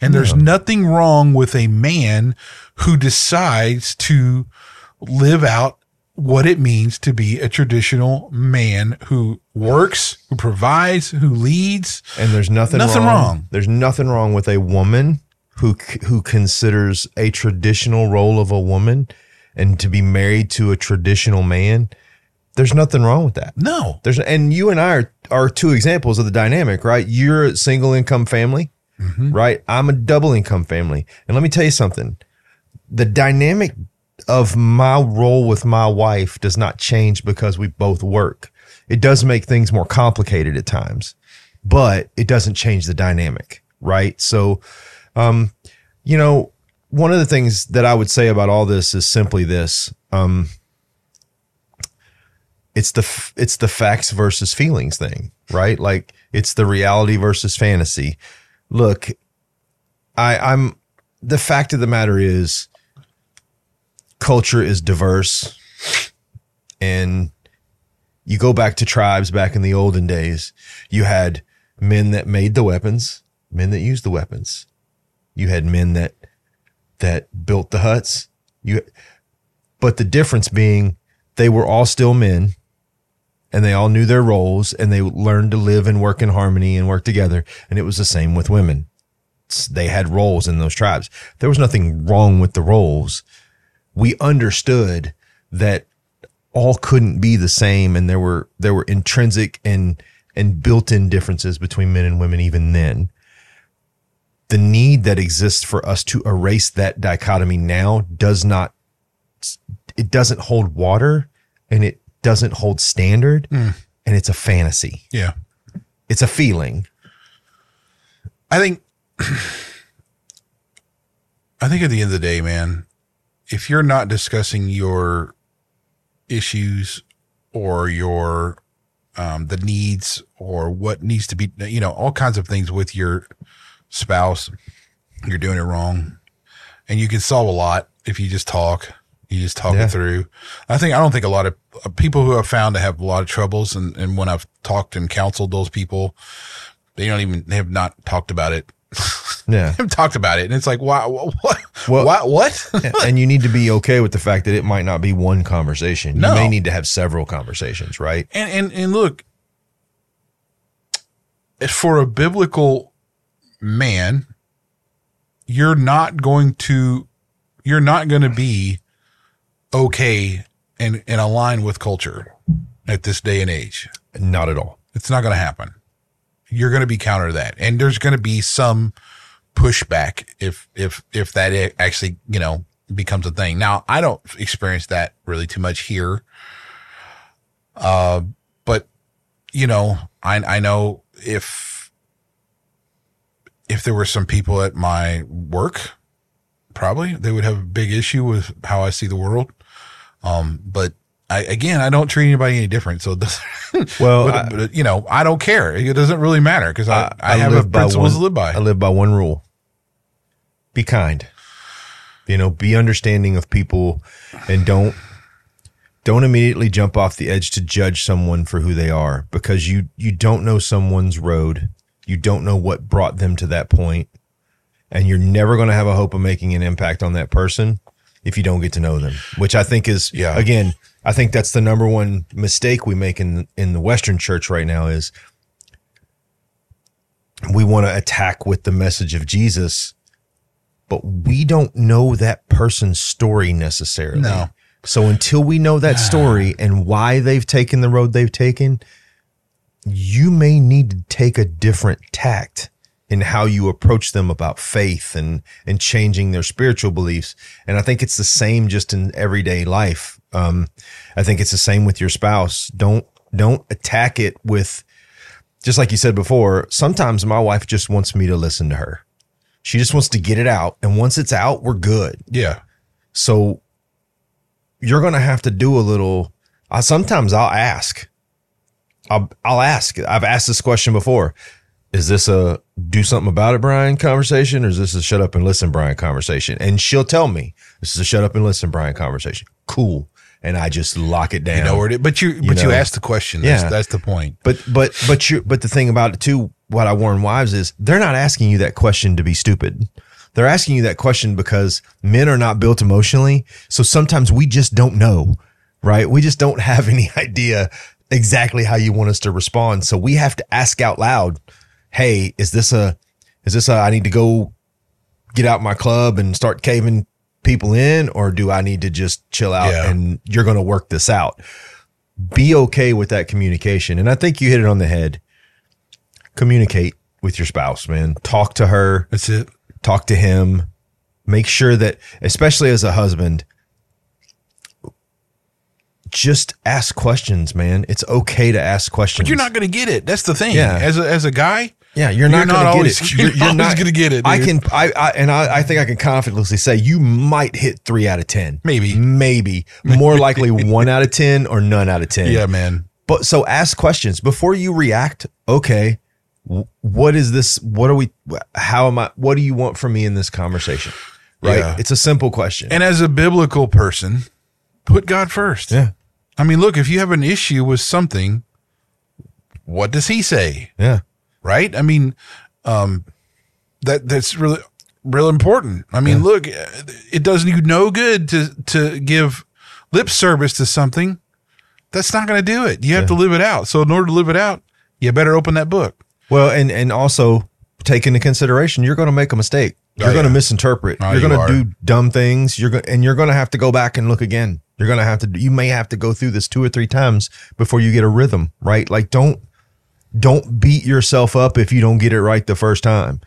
and there's nothing wrong with a man who decides to live out what it means to be a traditional man who works, who provides, who leads. And there's nothing, Nothing wrong. wrong. There's nothing wrong with a woman who who considers a traditional role of a woman and to be married to a traditional man. There's nothing wrong with that. No. There's and you and I are are two examples of the dynamic, right? You're a single income family, mm-hmm. right? I'm a double income family. And let me tell you something. The dynamic of my role with my wife does not change because we both work. It does make things more complicated at times, but it doesn't change the dynamic, right? So, um, you know, one of the things that I would say about all this is simply this. Um, it's the it's the facts versus feelings thing, right? Like it's the reality versus fantasy. Look, I I'm the fact of the matter is culture is diverse and you go back to tribes back in the olden days, you had men that made the weapons, men that used the weapons. You had men that that built the huts. You but the difference being they were all still men and they all knew their roles and they learned to live and work in harmony and work together. And it was the same with women. They had roles in those tribes. There was nothing wrong with the roles. We understood that all couldn't be the same and there were there were intrinsic and and built-in differences between men and women even then. The need that exists for us to erase that dichotomy now does not it doesn't hold water and it doesn't hold standard mm. and it's a fantasy. Yeah. It's a feeling. I think [CLEARS THROAT] I think at the end of the day, man, if you're not discussing your issues or your um, the needs or what needs to be, you know, all kinds of things with your spouse, you're doing it wrong. And you can solve a lot if you just talk. You just talk Yeah. it through. I think I don't think a lot of uh, people who I've found to have a lot of troubles, and, and when I've talked and counseled those people, they don't even they have not talked about it Yeah. [LAUGHS] have talked about it, and it's like, why? What? Well- what? What? and you need to be okay with the fact that it might not be one conversation. No. You may need to have several conversations, right? and and and look, for a biblical man, you're not going to you're not going to be okay and and align with culture at this day and age. Not at all. It's not going to happen. You're going to be counter that, and there's going to be some pushback if if if that actually you know becomes a thing. Now, I don't experience that really too much here, uh, but you know, I I know if if there were some people at my work, probably they would have a big issue with how I see the world. Um, but I, again, I don't treat anybody any different. So doesn't, [LAUGHS] Well, but, I- but, uh, you know, I don't care. It doesn't really matter because I, I, I have a principles one- to live by. I live by one rule. Be kind. You know, be understanding of people and don't don't immediately jump off the edge to judge someone for who they are because you you don't know someone's road. You don't know what brought them to that point and you're never going to have a hope of making an impact on that person if you don't get to know them, which I think is Yeah. again, I think that's the number one mistake we make in in the western church right now is we want to attack with the message of Jesus, but we don't know that person's story necessarily. No. So until we know that [SIGHS] story and why they've taken the road they've taken, you may need to take a different tact in how you approach them about faith and and changing their spiritual beliefs. And I think it's the same just in everyday life. Um, I think it's the same with your spouse. Don't don't attack it with just like you said before. Sometimes my wife just wants me to listen to her. She just wants to get it out, and once it's out, we're good. yeah. So you're going to have to do a little. I sometimes I'll ask. I'll I'll ask. I've asked this question before. Is this a do something about it, Brian conversation, or is this a shut up and listen, Brian conversation? And she'll tell me this is a shut up and listen, Brian conversation. Cool, and I just lock it down. You know where it. But you, but you know. asked the question. That's, Yeah. that's the point. But but but you but the thing about it too, what I warn wives is they're not asking you that question to be stupid. They're asking you that question because men are not built emotionally. So sometimes we just don't know, right? We just don't have any [LAUGHS] idea exactly how you want us to respond. So we have to ask out loud, hey, is this a is this a I need to go get out my club and start caving people in, or do I need to just chill out Yeah. and you're gonna work this out? be okay with that communication. And I think you hit it on the head. Communicate with your spouse, man. Talk to her, That's it. talk to him. Make sure that, especially as a husband, just ask questions, man. It's okay to ask questions. But you're not going to get it. That's the thing. Yeah. As a, as a guy, Yeah, you're You're not going to always- get it. you're [LAUGHS] not gonna get it, I can, I, I and I, I think I can confidently say you might hit three out of ten, Maybe. maybe [LAUGHS] more likely one out of ten or none out of ten. yeah, man. But so ask questions before you react. Okay, what is this? What are we? How am I? What do you want from me in this conversation? Right. Yeah. It's a simple question. And as a biblical person, put God first. yeah. I mean, look, if you have an issue with something, what does he say? Yeah. Right? I mean, um, that that's really real important. I mean, look, it doesn't you no good to to give lip service to something. That's not going to do it. You have to live it out. So in order to live it out, you better open that book. Well, and and also take into consideration you're going to make a mistake. You're Oh, going to yeah. misinterpret. Oh, you're you going to do dumb things. You're going and you're going to have to go back and look again. You're going to have to. You may have to go through this two or three times before you get a rhythm. Right? Like don't don't beat yourself up if you don't get it right the first time.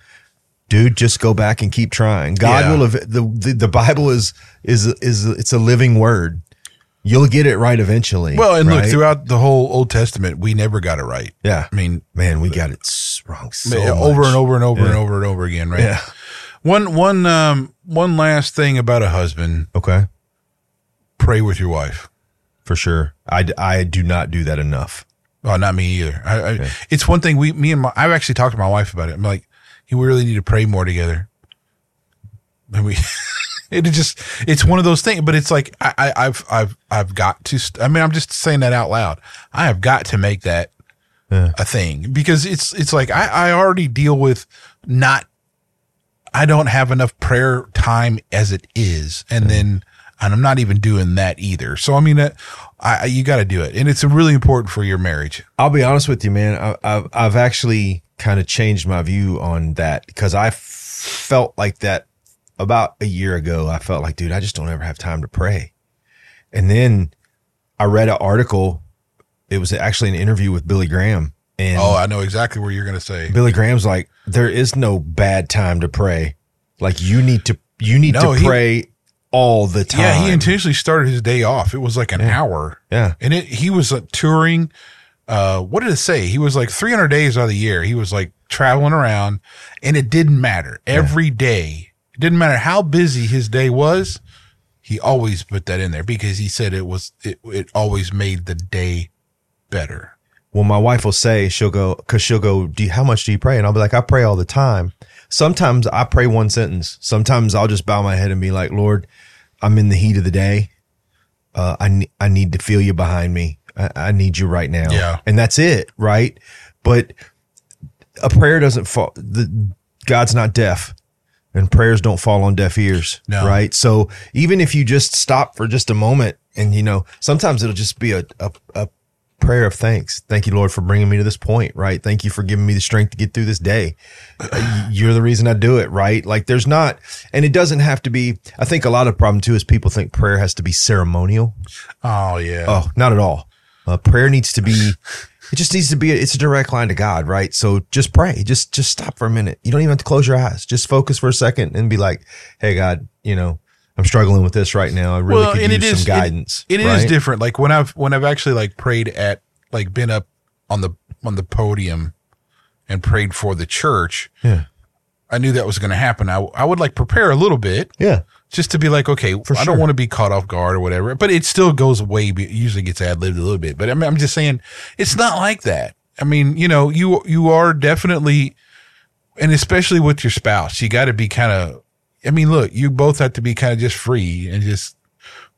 Dude, just go back and keep trying. God Yeah. will. ev- The, the the Bible is is is it's a living word. You'll get it right eventually. Well, and look, throughout the whole Old Testament, we never got it right. yeah, I mean, man, we got it wrong so over much. and over and over and over and over again, right? Yeah. One one um one last thing about a husband: Okay. pray with your wife. For sure. I, I do not do that enough. Oh, not me either. I, I, It's one thing we, me and my, I've actually talked to my wife about it. I'm like, we really need to pray more together. And we, [LAUGHS] it just, it's one of those things, but it's like, I, I, I've, I've, I've got to, st- I mean, I'm just saying that out loud. I have got to make that Yeah. a thing because it's, it's like, I, I already deal with not, I don't have enough prayer time as it is. And then, and I'm not even doing that either. So, I mean, uh, I, you got to do it. And it's really important for your marriage. I'll be honest with you, man. I, I've I've actually kind of changed my view on that because I felt like that about a year ago. I felt like, dude, I just don't ever have time to pray. And then I read an article. It was actually an interview with Billy Graham, and Oh, I know exactly where you're going to say. Billy Graham's like, there is no bad time to pray. Like you need to you need No, to he- pray all the time. Yeah, he intentionally started his day off. It was like an hour. Yeah. And it, he was touring. Uh, what did it say? He was like 300 days out of the year. He was like traveling around and it didn't matter every day. It didn't matter how busy his day was. He always put that in there because he said it was, it, it always made the day better. Well, my wife will say she'll go because she'll go. Do you, how much do you pray? And I'll be like, I pray all the time. Sometimes I pray one sentence. Sometimes I'll just bow my head and be like, Lord, I'm in the heat of the day. Uh, I I need to feel you behind me. I, I need you right now. Yeah. and that's it, right? But a prayer doesn't fall. The God's not deaf, and prayers don't fall on deaf ears. No. right? So even if you just stop for just a moment, and you know, sometimes it'll just be a a, a prayer of thanks. Thank you, Lord, for bringing me to this point, right? Thank you for giving me the strength to get through this day. Uh, You're the reason I do it, right? Like there's not, and it doesn't have to be, I think a lot of the problem too is people think prayer has to be ceremonial. Oh, yeah. Oh, not at all. Uh, prayer needs to be, it just needs to be, it's a direct line to God, right? So just pray, just, just stop for a minute. You don't even have to close your eyes. Just focus for a second and be like, Hey, God, you know, I'm struggling with this right now. I really could use some guidance. It, it is right? different. Like when I've when I've actually like prayed at like been up on the on the podium and prayed for the church. Yeah. I knew that was going to happen. I I would like prepare a little bit Yeah. just to be like, okay, I sure. don't want to be caught off guard or whatever. But it still goes away. It usually gets ad libbed a little bit. But I mean, I'm just saying, it's not like that. I mean, you know, you you are definitely, and especially with your spouse, you got to be kind of. I mean, look, you both have to be kind of just free and just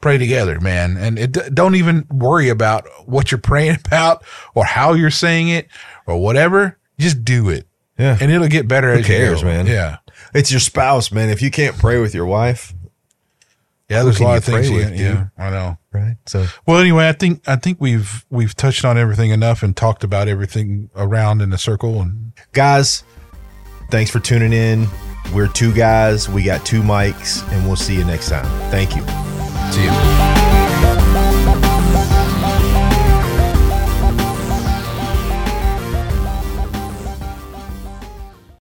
pray together, man. And it, don't even worry about what you're praying [LAUGHS] about or how you're saying it or whatever. Just do it, Yeah. and it'll get better. Who as you cares, go. man? Yeah. It's your spouse, man. If you can't pray with your wife, Yeah, there's a lot of things. pray You, with, yeah, I know. right? So Well, anyway, I think I think we've we've touched on everything enough and talked about everything around in a circle. And guys, thanks for tuning in. We're two guys. We got two mics, and we'll see you next time. Thank you. see you.